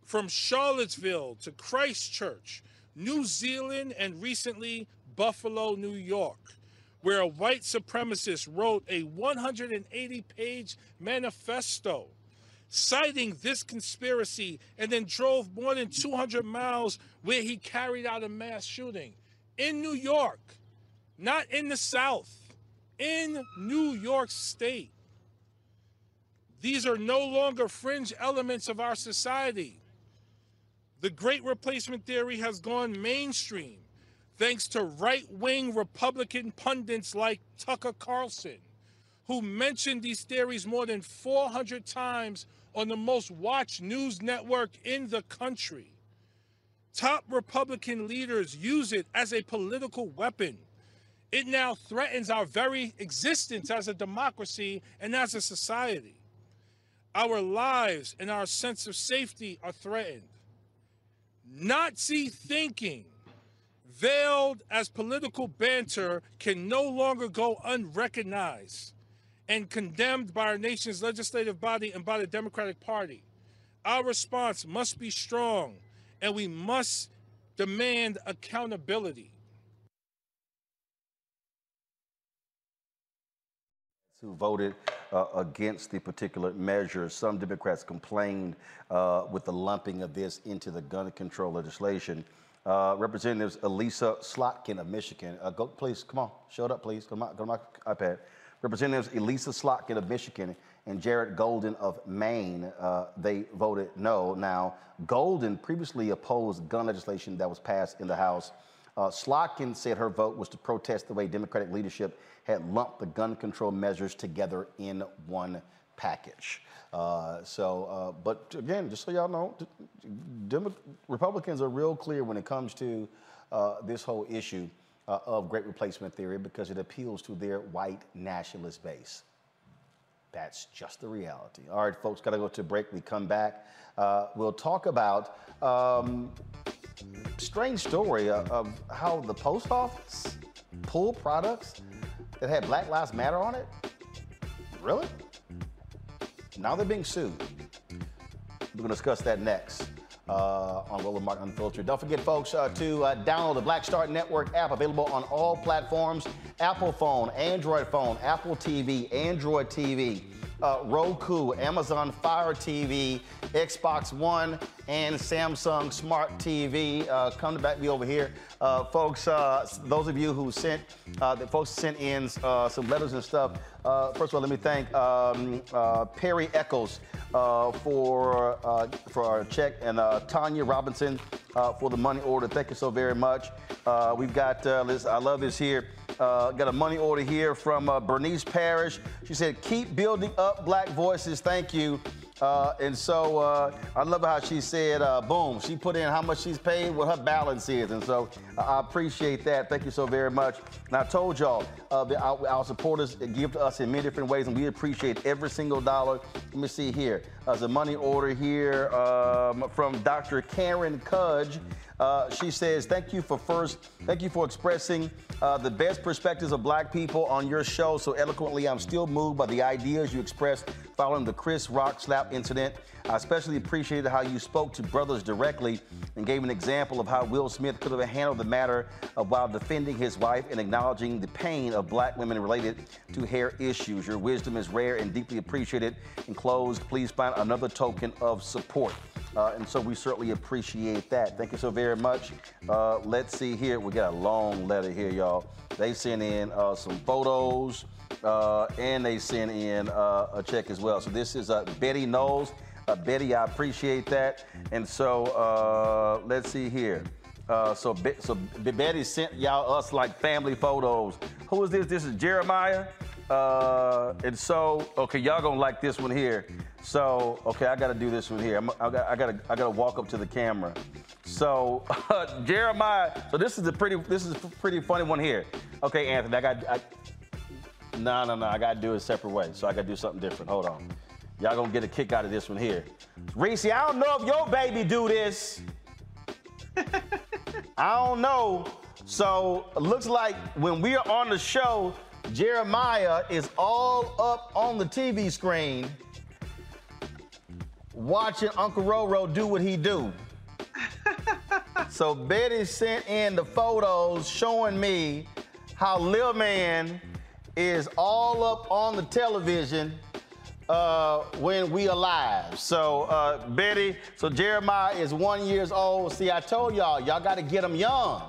from Charlottesville to Christchurch, New Zealand, and recently Buffalo, New York, where a white supremacist wrote a 180 page manifesto citing this conspiracy and then drove more than 200 miles where he carried out a mass shooting in New York, not in the South, in New York State. These are no longer fringe elements of our society. The great replacement theory has gone mainstream thanks to right wing Republican pundits like Tucker Carlson, who mentioned these theories more than 400 times on the most watched news network in the country. Top Republican leaders use it as a political weapon. It now threatens our very existence as a democracy and as a society. Our lives and our sense of safety are threatened. Nazi thinking, veiled as political banter, can no longer go unrecognized and condemned by our nation's legislative body and by the Democratic Party. Our response must be strong, and we must demand accountability. Who voted uh, against the particular measure. Some Democrats complained uh, with the lumping of this into the gun control legislation. Uh, Representatives Elissa Slotkin of Michigan, uh, go please, come on, show it up, please. Go to my, go to my iPad. Representatives Elissa Slotkin of Michigan and Jared Golden of Maine, uh, they voted no. Now, Golden previously opposed gun legislation that was passed in the House. Uh, Slotkin said her vote was to protest the way Democratic leadership had lumped the gun control measures together in one package. Uh, so, uh, but again, just so y'all know, Republicans are real clear when it comes to uh, this whole issue uh, of great replacement theory because it appeals to their white nationalist base. That's just the reality. All right, folks, got to go to break. We come back. Uh, we'll talk about um, strange story of, of how the post office pulled products that had Black Lives Matter on it. Really? Now they're being sued. We're going to discuss that next uh, on Roland Martin Unfiltered. Don't forget, folks, uh, to uh, download the Black Star Network app available on all platforms Apple phone, Android phone, Apple TV, Android TV. uh, Roku, Amazon Fire TV, Xbox One, and Samsung Smart TV. Uh, come to back me over here. Uh, folks, uh, those of you who sent, uh, the folks sent in uh, some letters and stuff. Uh, first of all, let me thank um, Perry Eccles for for our check and Tanya Robinson for the money order. Thank you so very much. We've got, I love this here. Uh, got a money order here from uh, Bernice Parrish. She said, "Keep building up Black voices. Thank you." Uh, and so uh, I love how she said, uh, boom, she put in how much she's paid, what her balance is. And so I appreciate that. Thank you so very much. And I told y'all, uh, our, our, supporters give to us in many different ways, and we appreciate every single dollar. Let me see here. There's a money order here um, from Dr. Karen Cudge. Uh, she says, thank you for first, thank you for expressing uh, the best perspectives of black people on your show so eloquently. I'm still moved by the ideas you expressed following the Chris Rock slap incident. I especially appreciated how you spoke to brothers directly and gave an example of how Will Smith could have handled the matter while defending his wife and acknowledging the pain of black women related to hair issues. Your wisdom is rare and deeply appreciated. In close, please find another token of support. Uh, and so we certainly appreciate that. Thank you so very much. Uh, let's see here. We got a long letter here, y'all. They sent in uh, some photos uh, and they sent in uh, a check as well. So this is uh, Betty Knowles. Betty, I appreciate that. And so let's see here. so, Be- so Betty sent y'all us like family photos. Who is this? This is Jeremiah. and so, okay, y'all gonna like this one here. So, okay, I got to do this one here. I'm, I got, I got to, I got to walk up to the camera. So, uh, <laughs> Jeremiah. So this is a pretty, this is a pretty funny one here. Okay, Anthony, I got, I, no, no, no, I got to do it a separate way. So I got to do something different. Hold on. Y'all gonna get a kick out of this one here. Reese, I don't know if your baby do this. <laughs> I don't know. So looks like when we're on the show, Jeremiah is all up on the TV screen watching Uncle Roro do what he do. <laughs> so Betty sent in the photos showing me how Lil Man is all up on the television uh, when we alive. So uh, Betty, so Jeremiah is one years old. See, I told y'all, y'all got to get him young.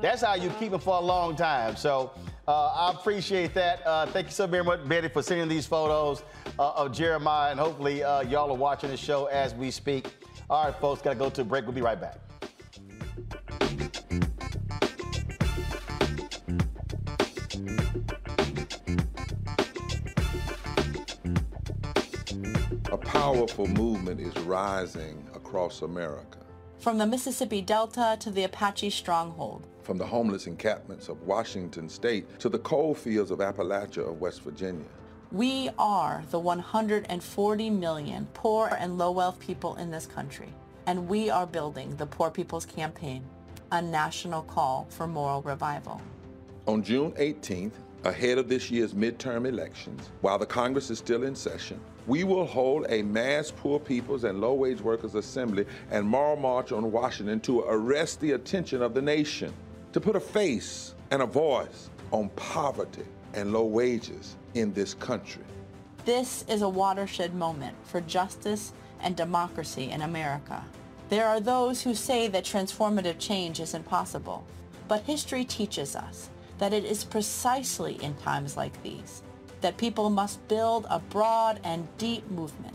That's how you keep him for a long time. So I appreciate that. Uh, thank you so very much, Betty, for sending these photos uh, of Jeremiah, and hopefully uh, y'all are watching the show as we speak. All right, folks, got to go to a break. We'll be right back. A powerful movement is rising across America. From the Mississippi Delta to the Apache stronghold from the homeless encampments of Washington state to the coal fields of Appalachia of West Virginia. We are the 140 million poor and low wealth people in this country, and we are building the Poor People's Campaign, a national call for moral revival. On June 18th, ahead of this year's midterm elections, while the Congress is still in session, we will hold a mass poor people's and low wage workers assembly and moral march on Washington to arrest the attention of the nation to put a face and a voice on poverty and low wages in this country. This is a watershed moment for justice and democracy in America. There are those who say that transformative change is impossible, but history teaches us that it is precisely in times like these that people must build a broad and deep movement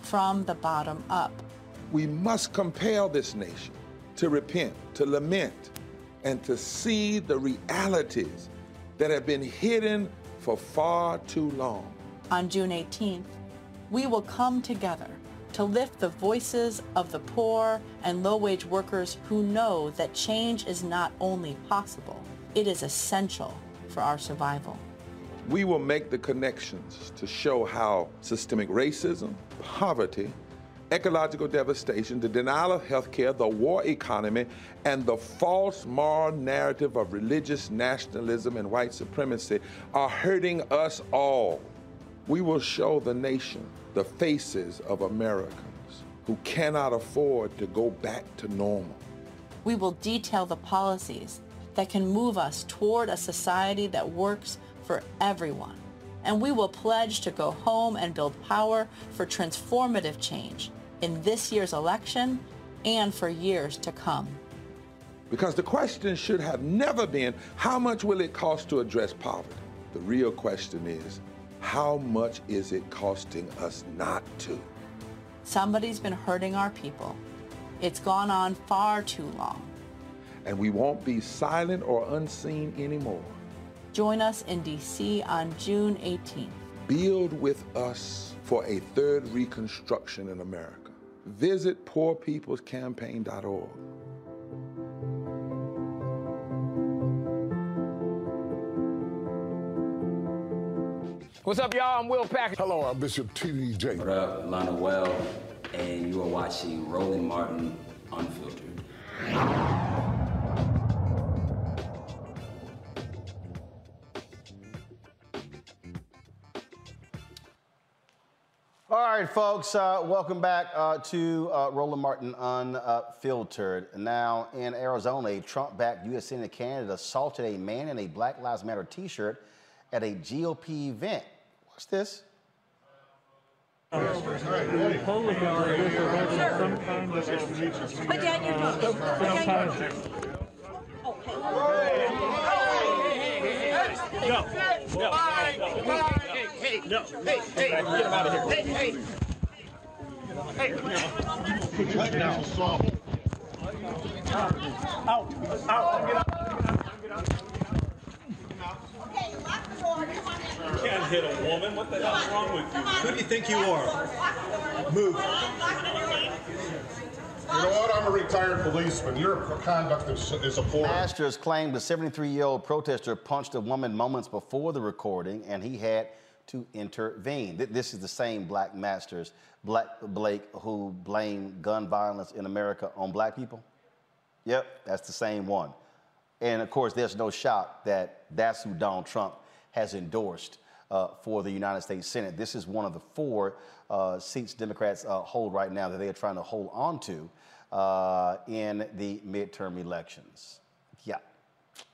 from the bottom up. We must compel this nation to repent, to lament, and to see the realities that have been hidden for far too long. On June 18th, we will come together to lift the voices of the poor and low-wage workers who know that change is not only possible, it is essential for our survival. We will make the connections to show how systemic racism, poverty, ecological devastation, the denial of health care, the war economy, and the false moral narrative of religious nationalism and white supremacy are hurting us all. We will show the nation the faces of Americans who cannot afford to go back to normal. We will detail the policies that can move us toward a society that works for everyone and we will pledge to go home and build power for transformative change in this year's election and for years to come. Because the question should have never been, how much will it cost to address poverty? The real question is, how much is it costing us not to? Somebody's been hurting our people. It's gone on far too long. And we won't be silent or unseen anymore. Join us in D.C. on June 18th. Build with us for a third reconstruction in America. Visit poorpeoplescampaign.org. What's up, y'all? I'm Will Packer. Hello, I'm Bishop T.D. Jakes. What up, Lana Well, and you are watching Roland Martin Unfiltered. All right, folks, uh, welcome back uh, to uh, Roland Martin Unfiltered. Now, in Arizona, a Trump backed U.S. Senate candidate assaulted a man in a Black Lives Matter t shirt at a GOP event. Watch this. Put down your phone. Put down your No, no, hey, no, hey, hey, get him out of here. Hey, hey. Hey, you can't hit a woman. What the hell's wrong with you? Who do you think you are? Move. You know what? I'm a retired policeman. Your conduct is, is appalling. Masters claimed the 73 year old protester punched a woman moments before the recording and he had to intervene. This is the same Black Masters, Black Blake, who blamed gun violence in America on black people. Yep, that's the same one. And of course, there's no shock that that's who Donald Trump has endorsed uh, for the United States Senate. This is one of the four uh, seats Democrats uh, hold right now that they are trying to hold on to uh, in the midterm elections. Yeah,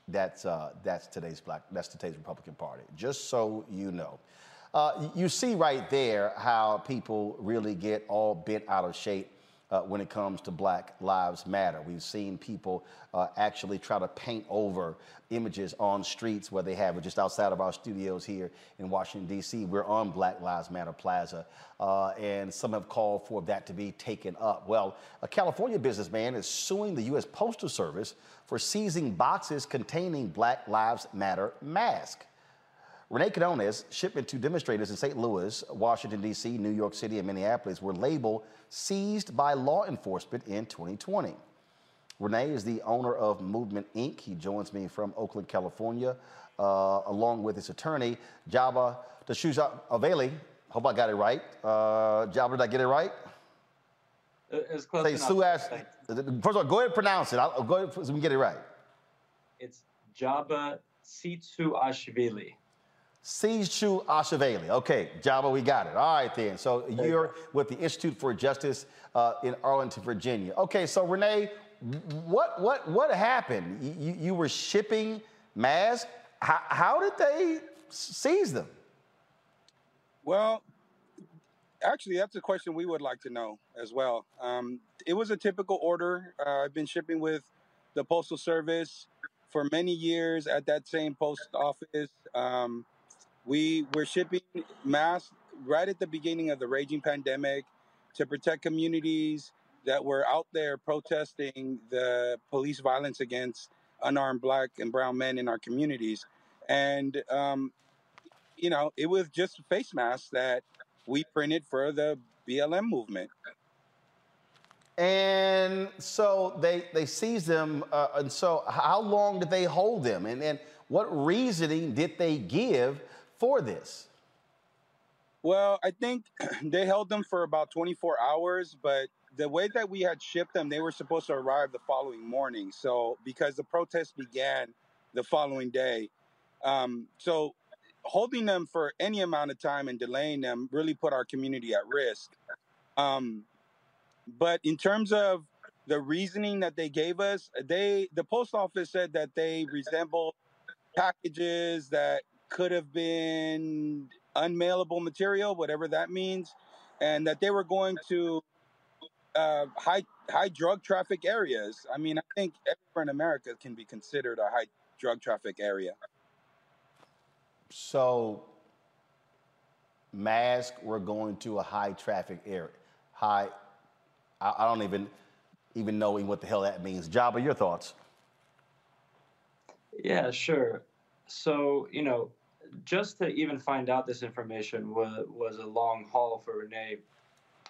that's uh, that's today's black. That's today's Republican Party. Just so you know. Uh, you see right there how people really get all bent out of shape uh, when it comes to Black Lives Matter. We've seen people uh, actually try to paint over images on streets where they have it just outside of our studios here in Washington, D.C. We're on Black Lives Matter Plaza, uh, and some have called for that to be taken up. Well, a California businessman is suing the U.S. Postal Service for seizing boxes containing Black Lives Matter masks. Renee Quiñonez' shipment to demonstrators in St. Louis, Washington, D.C., New York City, and Minneapolis were labeled seized by law enforcement in 2020. Renee is the owner of Movement Ink. He joins me from Oakland, California, uh, along with his attorney, Java Dashuza Aveli. Hope I got it right. Uh, Java, did I get it right? It's close Say enough. Sue First of all, go ahead and pronounce it. I'll, go ahead so we can get it right. It's Jabba Sitsu Ashvili. Seichu Asheveli. Okay, Java, we got it. All right, then. So you're with the Institute for Justice uh, in Arlington, Virginia. Okay, so Renee, what what what happened? You, you were shipping masks. How, how did they seize them? Well, actually, that's a question we would like to know as well. Um, it was a typical order. Uh, I've been shipping with the Postal Service for many years at that same post office. Um, we were shipping masks right at the beginning of the raging pandemic to protect communities that were out there protesting the police violence against unarmed black and brown men in our communities. And, um, you know, it was just face masks that we printed for the BLM movement. And so they they seized them. Uh, and so how long did they hold them? And and what reasoning did they give for this? Well, I think <clears throat> they held them for about 24 hours, but the way that we had shipped them, they were supposed to arrive the following morning. So, because the protest began the following day. Um, so, holding them for any amount of time and delaying them really put our community at risk. Um, but in terms of the reasoning that they gave us, they the post office said that they resembled packages that could have been unmailable material, whatever that means, and that they were going to uh, high high drug traffic areas. I mean, I think everywhere in America can be considered a high drug traffic area. So, mask, we're going to a high traffic area. High, I, I don't even even know what the hell that means. Jaba, your thoughts? Yeah, sure. So, you know, just to even find out this information was, was a long haul for Renee.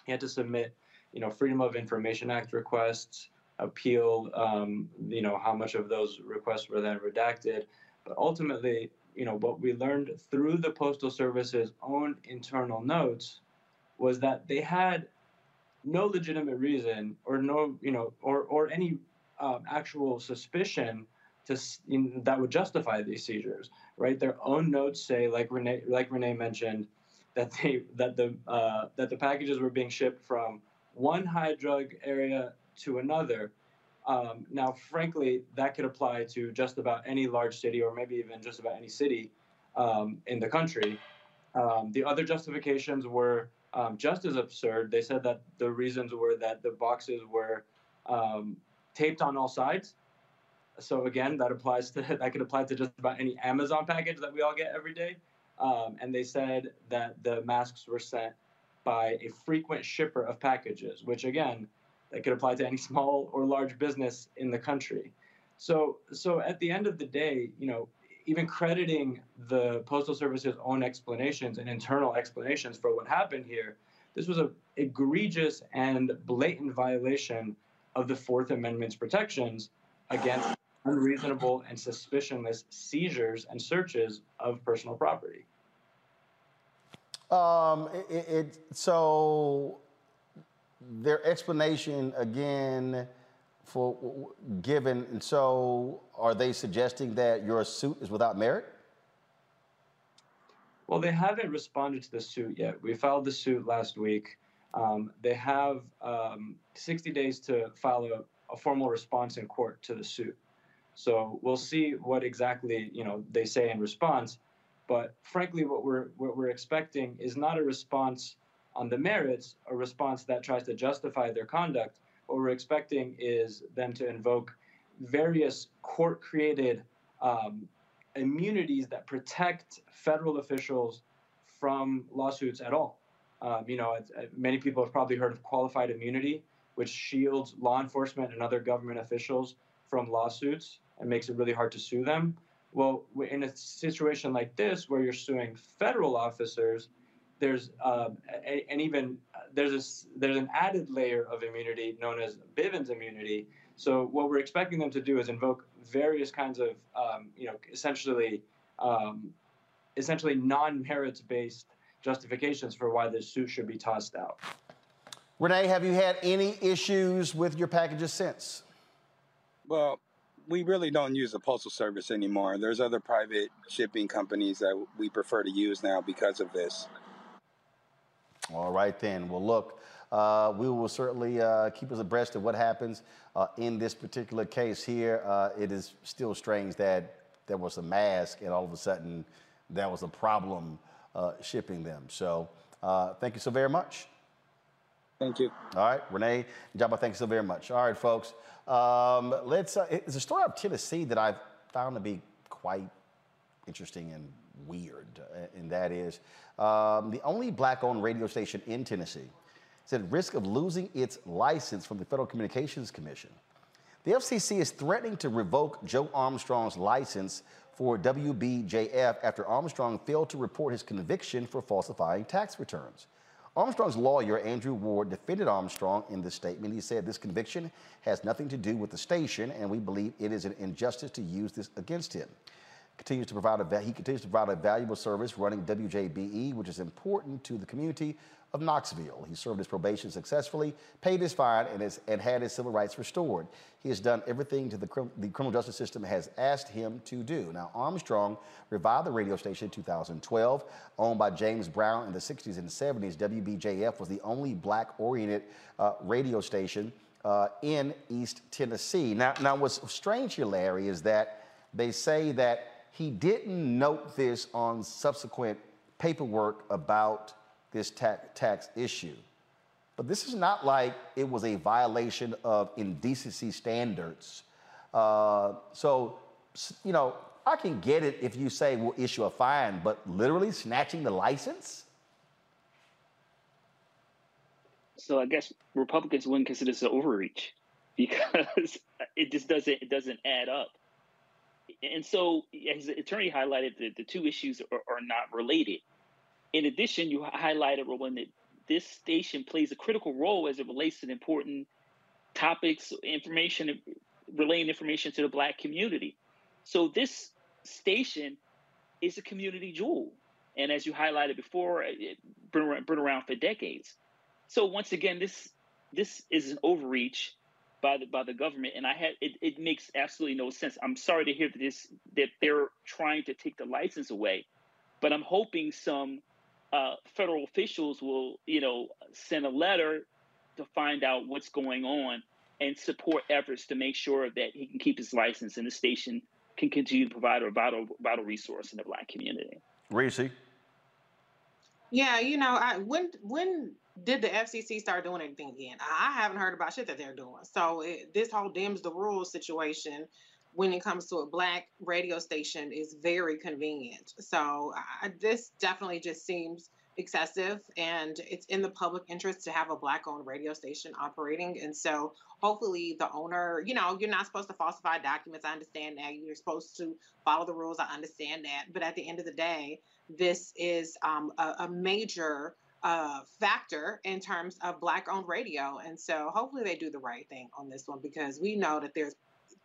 He had to submit, you know, Freedom of Information Act requests, appeal, um, you know, how much of those requests were then redacted. But ultimately, you know, what we learned through the Postal Service's own internal notes was that they had no legitimate reason or no, you know, or, or any um, actual suspicion to that would justify these seizures, right? Their own notes say, like Renee, like Renee mentioned, that they that the uh, that the packages were being shipped from one high drug area to another. Um, now, frankly, that could apply to just about any large city, or maybe even just about any city um, in the country. Um, the other justifications were um, just as absurd. They said that the reasons were that the boxes were um, taped on all sides so again, that applies to <laughs> that could apply to just about any Amazon package that we all get every day. Um, and they said that the masks were sent by a frequent shipper of packages, which again, that could apply to any <laughs> small or large business in the country. So, so at the end of the day, you know, even crediting the Postal Service's own explanations and internal explanations for what happened here, this was a egregious and blatant violation of the Fourth Amendment's protections against unreasonable and suspicionless seizures and searches of personal property. Um, it, it, so their explanation again for given, and so are they suggesting that your suit is without merit? Well, they haven't responded to the suit yet. We filed the suit last week. Um, they have um, 60 days to file a, a formal response in court to the suit. So we'll see what exactly you know they say in response. But frankly, what we're what we're expecting is not a response on the merits, a response that tries to justify their conduct. What we're expecting is them to invoke various court-created um, immunities that protect federal officials from lawsuits at all. Um, you know, many people have probably heard of qualified immunity, which shields law enforcement and other government officials from lawsuits and makes it really hard to sue them. Well, in a situation like this, where you're suing federal officers, there's uh, and even uh, there's a, there's an added layer of immunity known as Bivens immunity. So what we're expecting them to do is invoke various kinds of um, you know essentially um, essentially non-merits based justifications for why this suit should be tossed out. Renee, have you had any issues with your packages since? Well, we really don't use the postal service anymore. There's other private shipping companies that we prefer to use now because of this. All right, then. Well, look, uh, we will certainly uh, keep us abreast of what happens uh, in this particular case here. Uh, it is still strange that there was a mask and all of a sudden there was a problem uh, shipping them. So uh, thank you so very much. Thank you. All right, Renee, Jaba, thank you so very much. All right, folks. Um, let's. Uh, it's a story of Tennessee that I've found to be quite interesting and weird, and that is um, the only black-owned radio station in Tennessee is at risk of losing its license from the Federal Communications Commission. The FCC is threatening to revoke Joe Armstrong's license for WBJF after Armstrong failed to report his conviction for falsifying tax returns. Armstrong's lawyer, Andrew Ward, defended Armstrong in this statement. He said this conviction has nothing to do with the station, and we believe it is an injustice to use this against him. Continues to provide a, he continues to provide a valuable service running WJBE, which is important to the community of Knoxville. He served his probation successfully, paid his fine, and, has, and had his civil rights restored. He has done everything to the, the criminal justice system has asked him to do. Now, Armstrong revived the radio station in 2012, owned by James Brown in the 60s and 70s. WBJF was the only black-oriented uh, radio station uh, in East Tennessee. Now, now, what's strange here, Larry, is that they say that he didn't note this on subsequent paperwork about this tax, tax issue. But this is not like it was a violation of indecency standards. Uh, so, you know, I can get it if you say we'll issue a fine, but literally snatching the license? So I guess Republicans wouldn't consider this an overreach <laughs> because it just doesn't it doesn't add up. And so, the attorney highlighted, the, the two issues are, are not related. In addition, you highlighted, Roland, that this station plays a critical role as it relates to important topics, information, relaying information to the Black community. So this station is a community jewel, and as you highlighted before, it's been, been around for decades. So once again, this this is an overreach by the by the government, and I had it, it makes absolutely no sense. I'm sorry to hear that this that they're trying to take the license away, but I'm hoping some uh, federal officials will, you know, send a letter to find out what's going on and support efforts to make sure that he can keep his license and the station can continue to provide a vital, vital resource in the black community. Reese. Yeah, you know, I when when did the FCC start doing anything again? I haven't heard about shit that they're doing. So it, this whole dims the rules situation when it comes to a black radio station is very convenient. So I, this definitely just seems excessive and it's in the public interest to have a black owned radio station operating and so hopefully the owner you know you're not supposed to falsify documents i understand that you're supposed to follow the rules i understand that but at the end of the day this is um, a, a, major uh, factor in terms of black owned radio and so hopefully they do the right thing on this one because we know that there's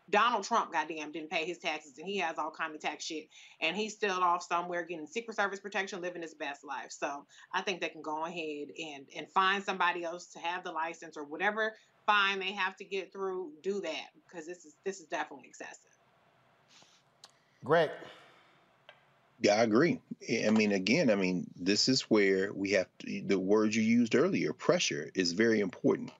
Donald Trump, goddamn, didn't pay his taxes, and he has all kind of tax shit, and he's still off somewhere getting Secret Service protection, living his best life. So I think they can go ahead and and find somebody else to have the license or whatever fine they have to get through. Do that because this is this is definitely excessive. Greg. I agree. I mean, again, I mean, this is where we have to, the words you used earlier. Pressure is very important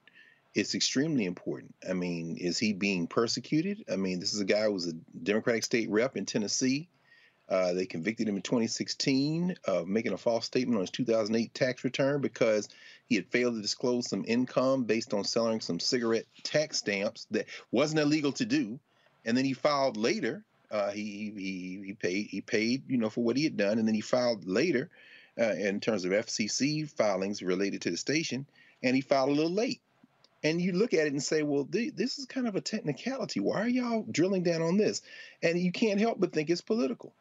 it's extremely important. I mean, is he being persecuted? I mean, this is a guy who was a Democratic state rep in Tennessee. Uh, they convicted him in 2016 of making a false statement on his 2008 tax return because he had failed to disclose some income based on selling some cigarette tax stamps that wasn't illegal to do. And then he filed later. Uh, he, he he paid he paid you know for what he had done, and then he filed later uh, in terms of FCC filings related to the station, and he filed a little late and you look at it and say, well, th- this is kind of a technicality. Why are y'all drilling down on this? And you can't help but think it's political.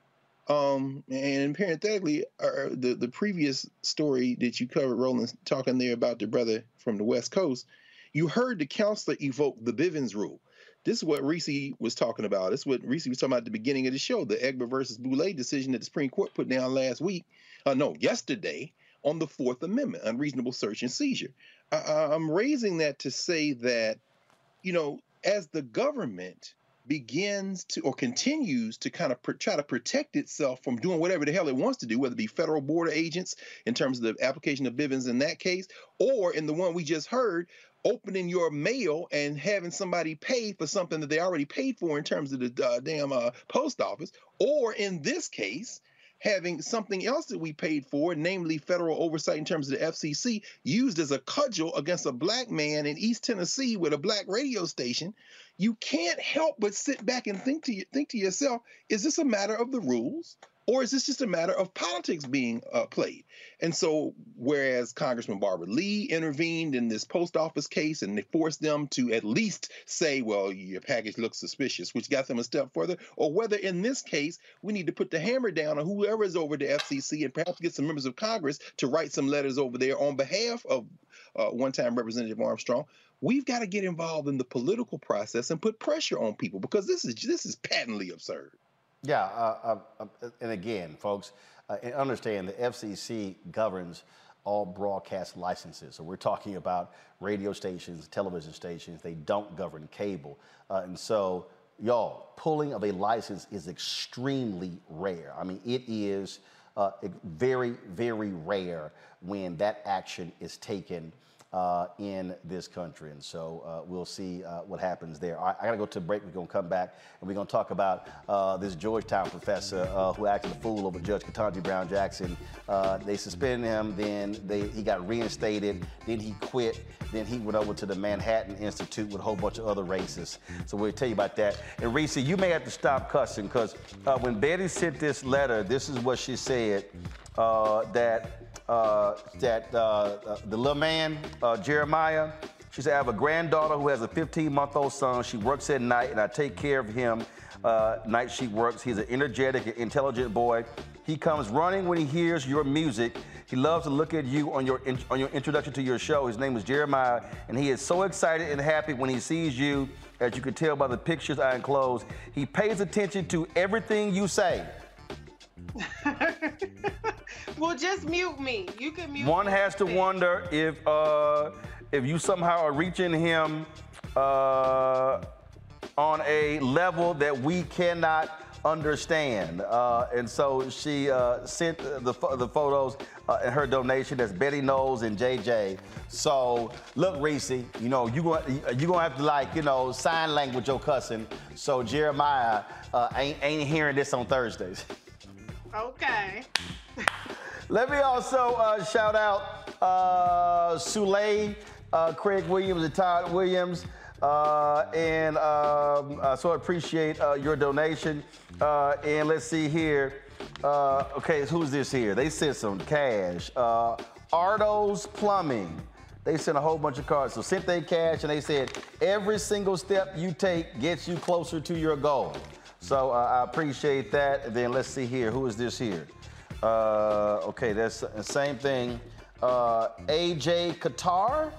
Um, and parenthetically, uh, the the previous story that you covered, Roland, talking there about the brother from the West Coast, you heard the counselor evoke the Bivens rule. This is what Reese was talking about. This is what Reese was talking about at the beginning of the show, the Egbert versus Boule decision that the Supreme Court put down last week. Uh, no, yesterday on the Fourth Amendment, unreasonable search and seizure. I, I'm raising that to say that, you know, as the government begins to or continues to kind of pr- try to protect itself from doing whatever the hell it wants to do, whether it be federal border agents in terms of the application of Bivens in that case, or in the one we just heard, opening your mail and having somebody pay for something that they already paid for in terms of the uh, damn uh, post office, or in this case, having something else that we paid for, namely federal oversight in terms of the FCC, used as a cudgel against a black man in East Tennessee with a black radio station, you can't help but sit back and think to you, think to yourself, is this a matter of the rules? Or is this just a matter of politics being uh, played? And so, whereas Congressman Barbara Lee intervened in this post office case and they forced them to at least say, well, your package looks suspicious, which got them a step further, or whether in this case, we need to put the hammer down on whoever is over the FCC and perhaps get some members of Congress to write some letters over there on behalf of uh, one time Representative Armstrong we've got to get involved in the political process and put pressure on people because this is this is patently absurd. Yeah, uh, uh, uh, and again, folks, uh, understand the FCC governs all broadcast licenses. So we're talking about radio stations, television stations. They don't govern cable, uh, and so y'all pulling of a license is extremely rare. I mean, it is uh, very, very rare when that action is taken uh, in this country. And so uh, we'll see uh, what happens there. All right, I got to go to break. We're going to come back and we're going to talk about uh, this Georgetown professor uh, who acted a fool over Judge Ketanji Brown Jackson. Uh, they suspended him, then they, he got reinstated, then he quit, then he went over to the Manhattan Institute with a whole bunch of other racists. So we'll tell you about that. And Reese, you may have to stop cussing because when Betty sent this letter, this is what she said that uh, that uh, uh, the little man, uh, Jeremiah, she said, I have a granddaughter who has a 15 month old son. She works at night, and I take care of him. Uh, night she works. He's an energetic and intelligent boy. He comes running when he hears your music. He loves to look at you on your on your introduction to your show. His name is Jeremiah, and he is so excited and happy when he sees you, as you can tell by the pictures I enclosed. He pays attention to everything you say. <laughs> well, just mute me. You can mute. One has to wonder if uh, if you somehow are reaching him uh, on a level that we cannot understand. Uh, and so she uh, sent the, the photos uh, and her donation. That's Betty Knowles and JJ. So look, Reese, you know you going you gonna have to like you know sign language your cussing. So Jeremiah uh, ain't ain't hearing this on Thursdays. <laughs> Okay. Let me also uh, shout out uh, uh, Craig Williams, and Todd Williams. Uh, and um, uh, so I appreciate uh, your donation. Uh, and let's see here. okay, who's this here? They sent some cash. Ardo's Plumbing. They sent a whole bunch of cards. So sent they cash and they said every single step you take gets you closer to your goal. So I appreciate that. Then let's see here. Who is this here? Uh, okay, that's the same thing. Uh, AJ Qatar.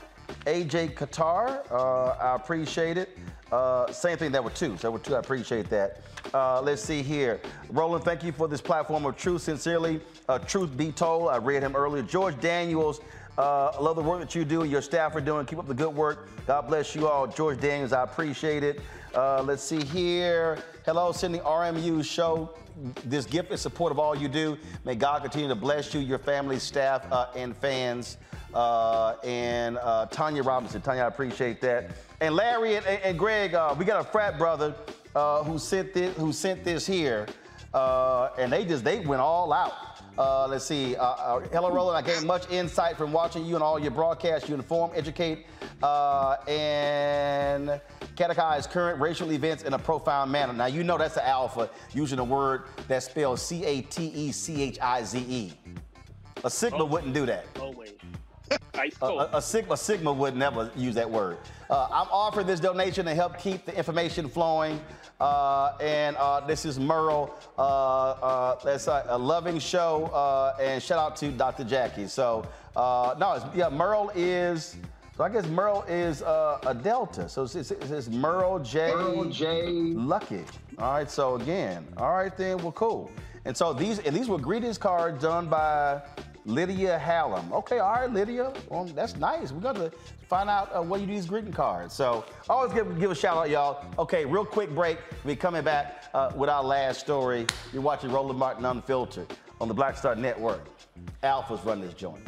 AJ Qatar. Uh, I appreciate it. Uh, same thing, that were two. That were two. I appreciate that. Uh, let's see here. Roland, thank you for this platform of truth. Sincerely, uh, truth be told. I read him earlier. George Daniels. Uh, I love the work that you do and your staff are doing. Keep up the good work. God bless you all. George Daniels, I appreciate it. Uh, let's see here. Hello, sending RMU show this gift in support of all you do. May God continue to bless you, your family, staff, uh, and fans. Uh, and uh, Tanya Robinson. Tanya, I appreciate that. And Larry and, and Greg, uh, we got a frat brother uh, who sent this, who sent this here, uh, and they just they went all out. Uh, let's see. Uh, uh, hello, Roland. I gained much insight from watching you and all your broadcasts. You inform, educate, uh, and catechize current racial events in a profound manner. Now, you know that's an alpha using a word that spells C A T E C H I Z E. A Sigma wouldn't do that. Always. A, a, a, Sigma, a Sigma would never use that word. Uh, I'm offering this donation to help keep the information flowing. Uh, and uh, this is Merle. Uh, uh, that's a, a, loving show. Uh, and shout out to Dr. Jackie. So, no, yeah, Merle is. So I guess Merle is a Delta. So it's, it's, it's Merle J. Merle J. Lucky. All right. So again, all right then. Well, cool. And so these and these were greetings cards done by Lydia Hallam. Okay, all right, Lydia. Well, that's nice. We're going to find out uh, what you do these greeting cards. So always give, give a shout out, y'all. Okay, real quick break. We're coming back uh, with our last story. You're watching Roland Martin Unfiltered on the Black Star Network. Alphas run this joint.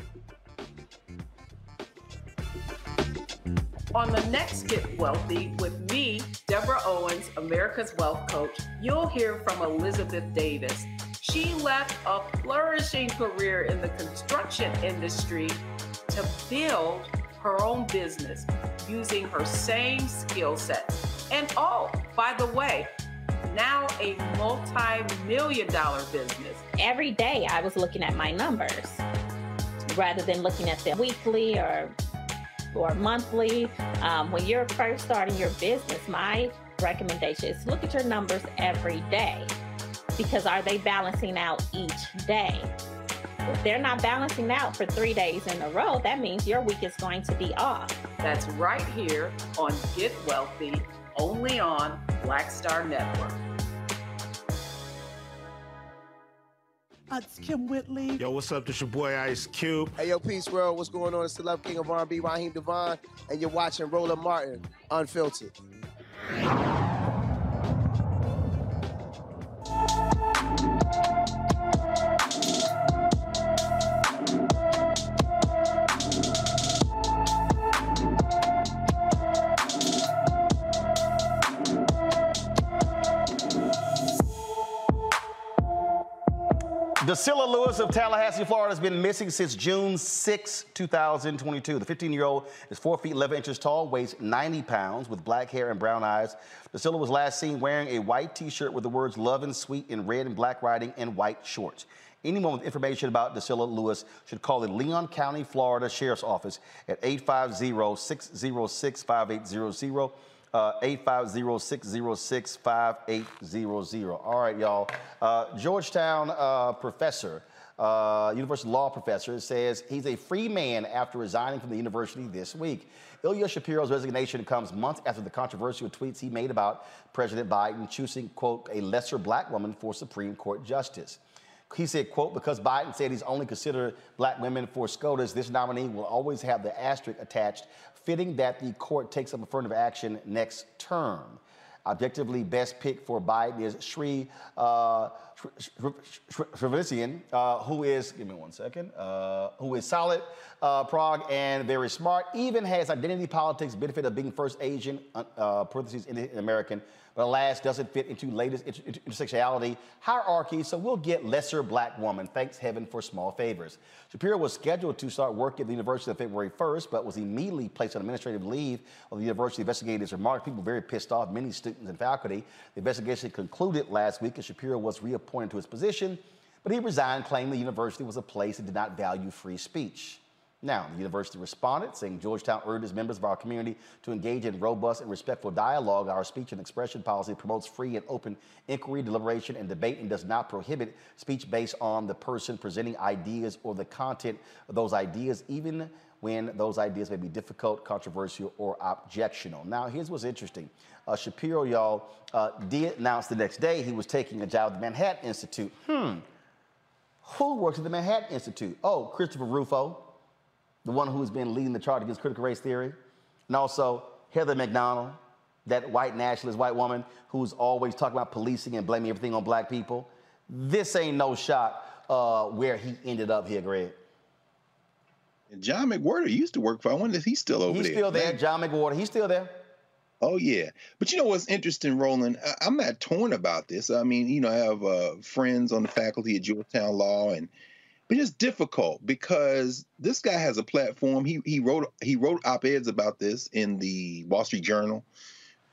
On the next Get Wealthy with me, Deborah Owens, America's Wealth Coach, you'll hear from Elizabeth Davis she left a flourishing career in the construction industry to build her own business using her same skill sets. And oh, by the way, now a multi million dollar business. Every day I was looking at my numbers rather than looking at them weekly or or monthly. Um, when you're first starting your business, my recommendation is look at your numbers every day because are they balancing out each day? If they're not balancing out for three days in a row, that means your week is going to be off. That's right here on Get Wealthy, only on Black Star Network. It's Kym Whitley. Yo, what's up? This your boy Ice Cube. Hey, yo, Peace World. What's going on? It's the Love King of R&B, Raheem DeVaughn, and you're watching Roland Martin, Unfiltered. Thank you. Dacilla Lewis of Tallahassee, Florida, has been missing since June 6, 2022. The 15 year old is 4 feet 11 inches tall, weighs 90 pounds, with black hair and brown eyes. Dacilla was last seen wearing a white t shirt with the words love and sweet in red and black writing and white shorts. Anyone with information about Dacilla Lewis should call the Leon County, Florida Sheriff's Office at 850 606 5800 uh, 850-606-5800. All right, y'all. Uh, Georgetown uh, professor, uh, university law professor, says he's a free man after resigning from the university this week. Ilya Shapiro's resignation comes months after the controversial tweets he made about President Biden choosing, quote, a lesser black woman for Supreme Court justice. He said, quote, because Biden said he's only considered black women for SCOTUS, this nominee will always have the asterisk attached fitting that the court takes up affirmative action next term. Objectively, best pick for Biden is Sri uh, uh, who is, give me one second, uh, who is solid, uh, prog, and very smart, even has identity politics benefit of being first Asian, uh, parentheses, American, but alas, doesn't fit into latest intersectionality hierarchy, so we'll get lesser black woman. Thanks heaven for small favors. Shapiro was scheduled to start work at the university on February 1st, but was immediately placed on administrative leave while the university investigated his remarks. People very pissed off, many students and faculty. The investigation concluded last week, and Shapiro was reappointed to his position, but he resigned, claiming the university was a place that did not value free speech. Now, the university responded, saying Georgetown urges members of our community to engage in robust and respectful dialogue. Our speech and expression policy promotes free and open inquiry, deliberation, and debate and does not prohibit speech based on the person presenting ideas or the content of those ideas, even when those ideas may be difficult, controversial, or objectional. Now, here's what's interesting. Uh, Shapiro, y'all, uh, did announce the next day he was taking a job at the Manhattan Institute. Hmm. Who works at the Manhattan Institute? Oh, Christopher Rufo the one who's been leading the charge against critical race theory, and also Heather Mac Donald, that white nationalist white woman who's always talking about policing and blaming everything on black people. This ain't no shot uh, where he ended up here, Greg. And John McWhorter used to work for. I wonder if he's still over he's there. He's still there. John McWhorter. He's still there. Oh yeah, but you know what's interesting, Roland? I, am not torn about this. I mean, you know, I have uh, friends on the faculty at Georgetown Law, and but it's difficult because this guy has a platform. He he wrote he wrote op-eds about this in the Wall Street Journal.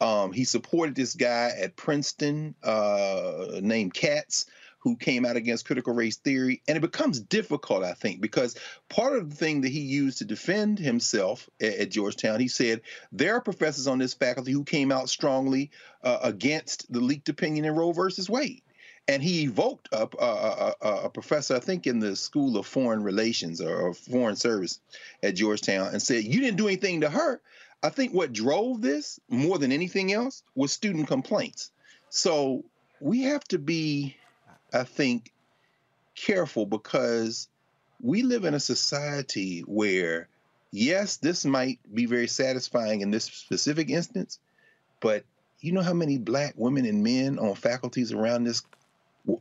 Um, he supported this guy at Princeton uh, named Katz, who came out against critical race theory, and it becomes difficult, I think, because part of the thing that he used to defend himself at, at Georgetown, he said there are professors on this faculty who came out strongly uh, against the leaked opinion in Roe versus Wade and he evoked a, a, a, a, professor, I think, in the School of Foreign Relations or Foreign Service at Georgetown, and said, "You didn't do anything to her." I think what drove this more than anything else was student complaints. So we have to be, I think, careful because we live in a society where, yes, this might be very satisfying in this specific instance, but you know how many black women and men on faculties around this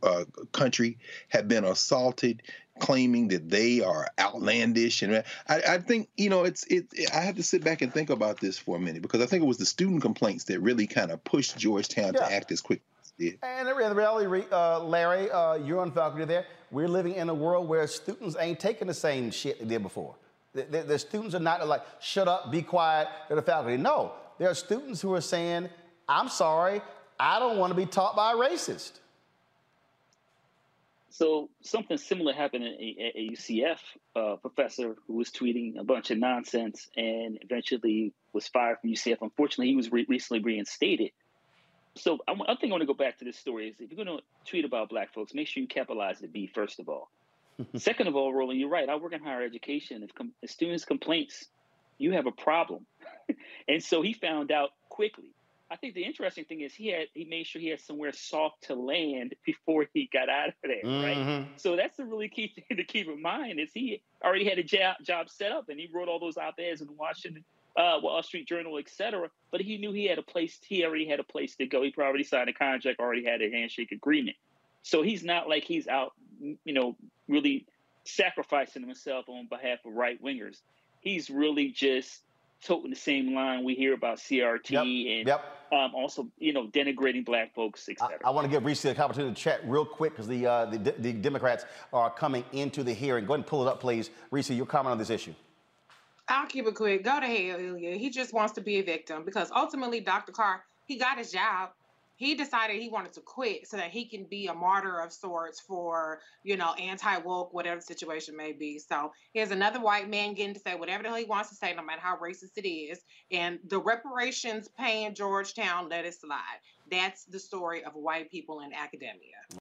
uh, country have been assaulted claiming that they are outlandish and I, I, think you know it's it i have to sit back and think about this for a minute because i think it was the student complaints that really kind of pushed georgetown yeah. to act as quick as it did. And the reality uh, larry uh, you're on faculty there we're living in a world where students ain't taking the same shit they did before. The, the, the students are not like shut up be quiet they're the faculty no there are students who are saying i'm sorry i don't want to be taught by a racist so something similar happened at a, UCF uh, professor who was tweeting a bunch of nonsense and eventually was fired from UCF. Unfortunately, he was re- recently reinstated. So I, I think I want to go back to this story. Is if you're going to tweet about black folks, make sure you capitalize the B first of all. <laughs> Second of all, Roland, you're right. I work in higher education. If, com- if students' complaints, you have a problem. <laughs> and so he found out quickly. I think the interesting thing is he had he made sure he had somewhere soft to land before he got out of there, mm-hmm. right? So that's the really key <laughs> thing to keep in mind is he already had a job job set up and he wrote all those op-eds in Washington, uh, Wall Street Journal, etc. But he knew he had a place. He already had a place to go. He probably signed a contract, already had a handshake agreement. So he's not like he's out, you know, really sacrificing himself on behalf of right wingers. He's really just toting the same line we hear about CRT and Yep. Um, also, you know, denigrating black folks, etc. I want to give Reese the opportunity to chat real quick because the, uh, the the Democrats are coming into the hearing. Go ahead and pull it up, please. Reese, your comment on this issue. I'll keep it quick. Go to hell, Ilya. He just wants to be a victim because ultimately, Dr. Carr, he got his job. He decided he wanted to quit so that he can be a martyr of sorts for, you know, anti woke, whatever the situation may be. So here's another white man getting to say whatever the hell he wants to say, no matter how racist it is. And the reparations paying Georgetown let it slide. That's the story of white people in academia.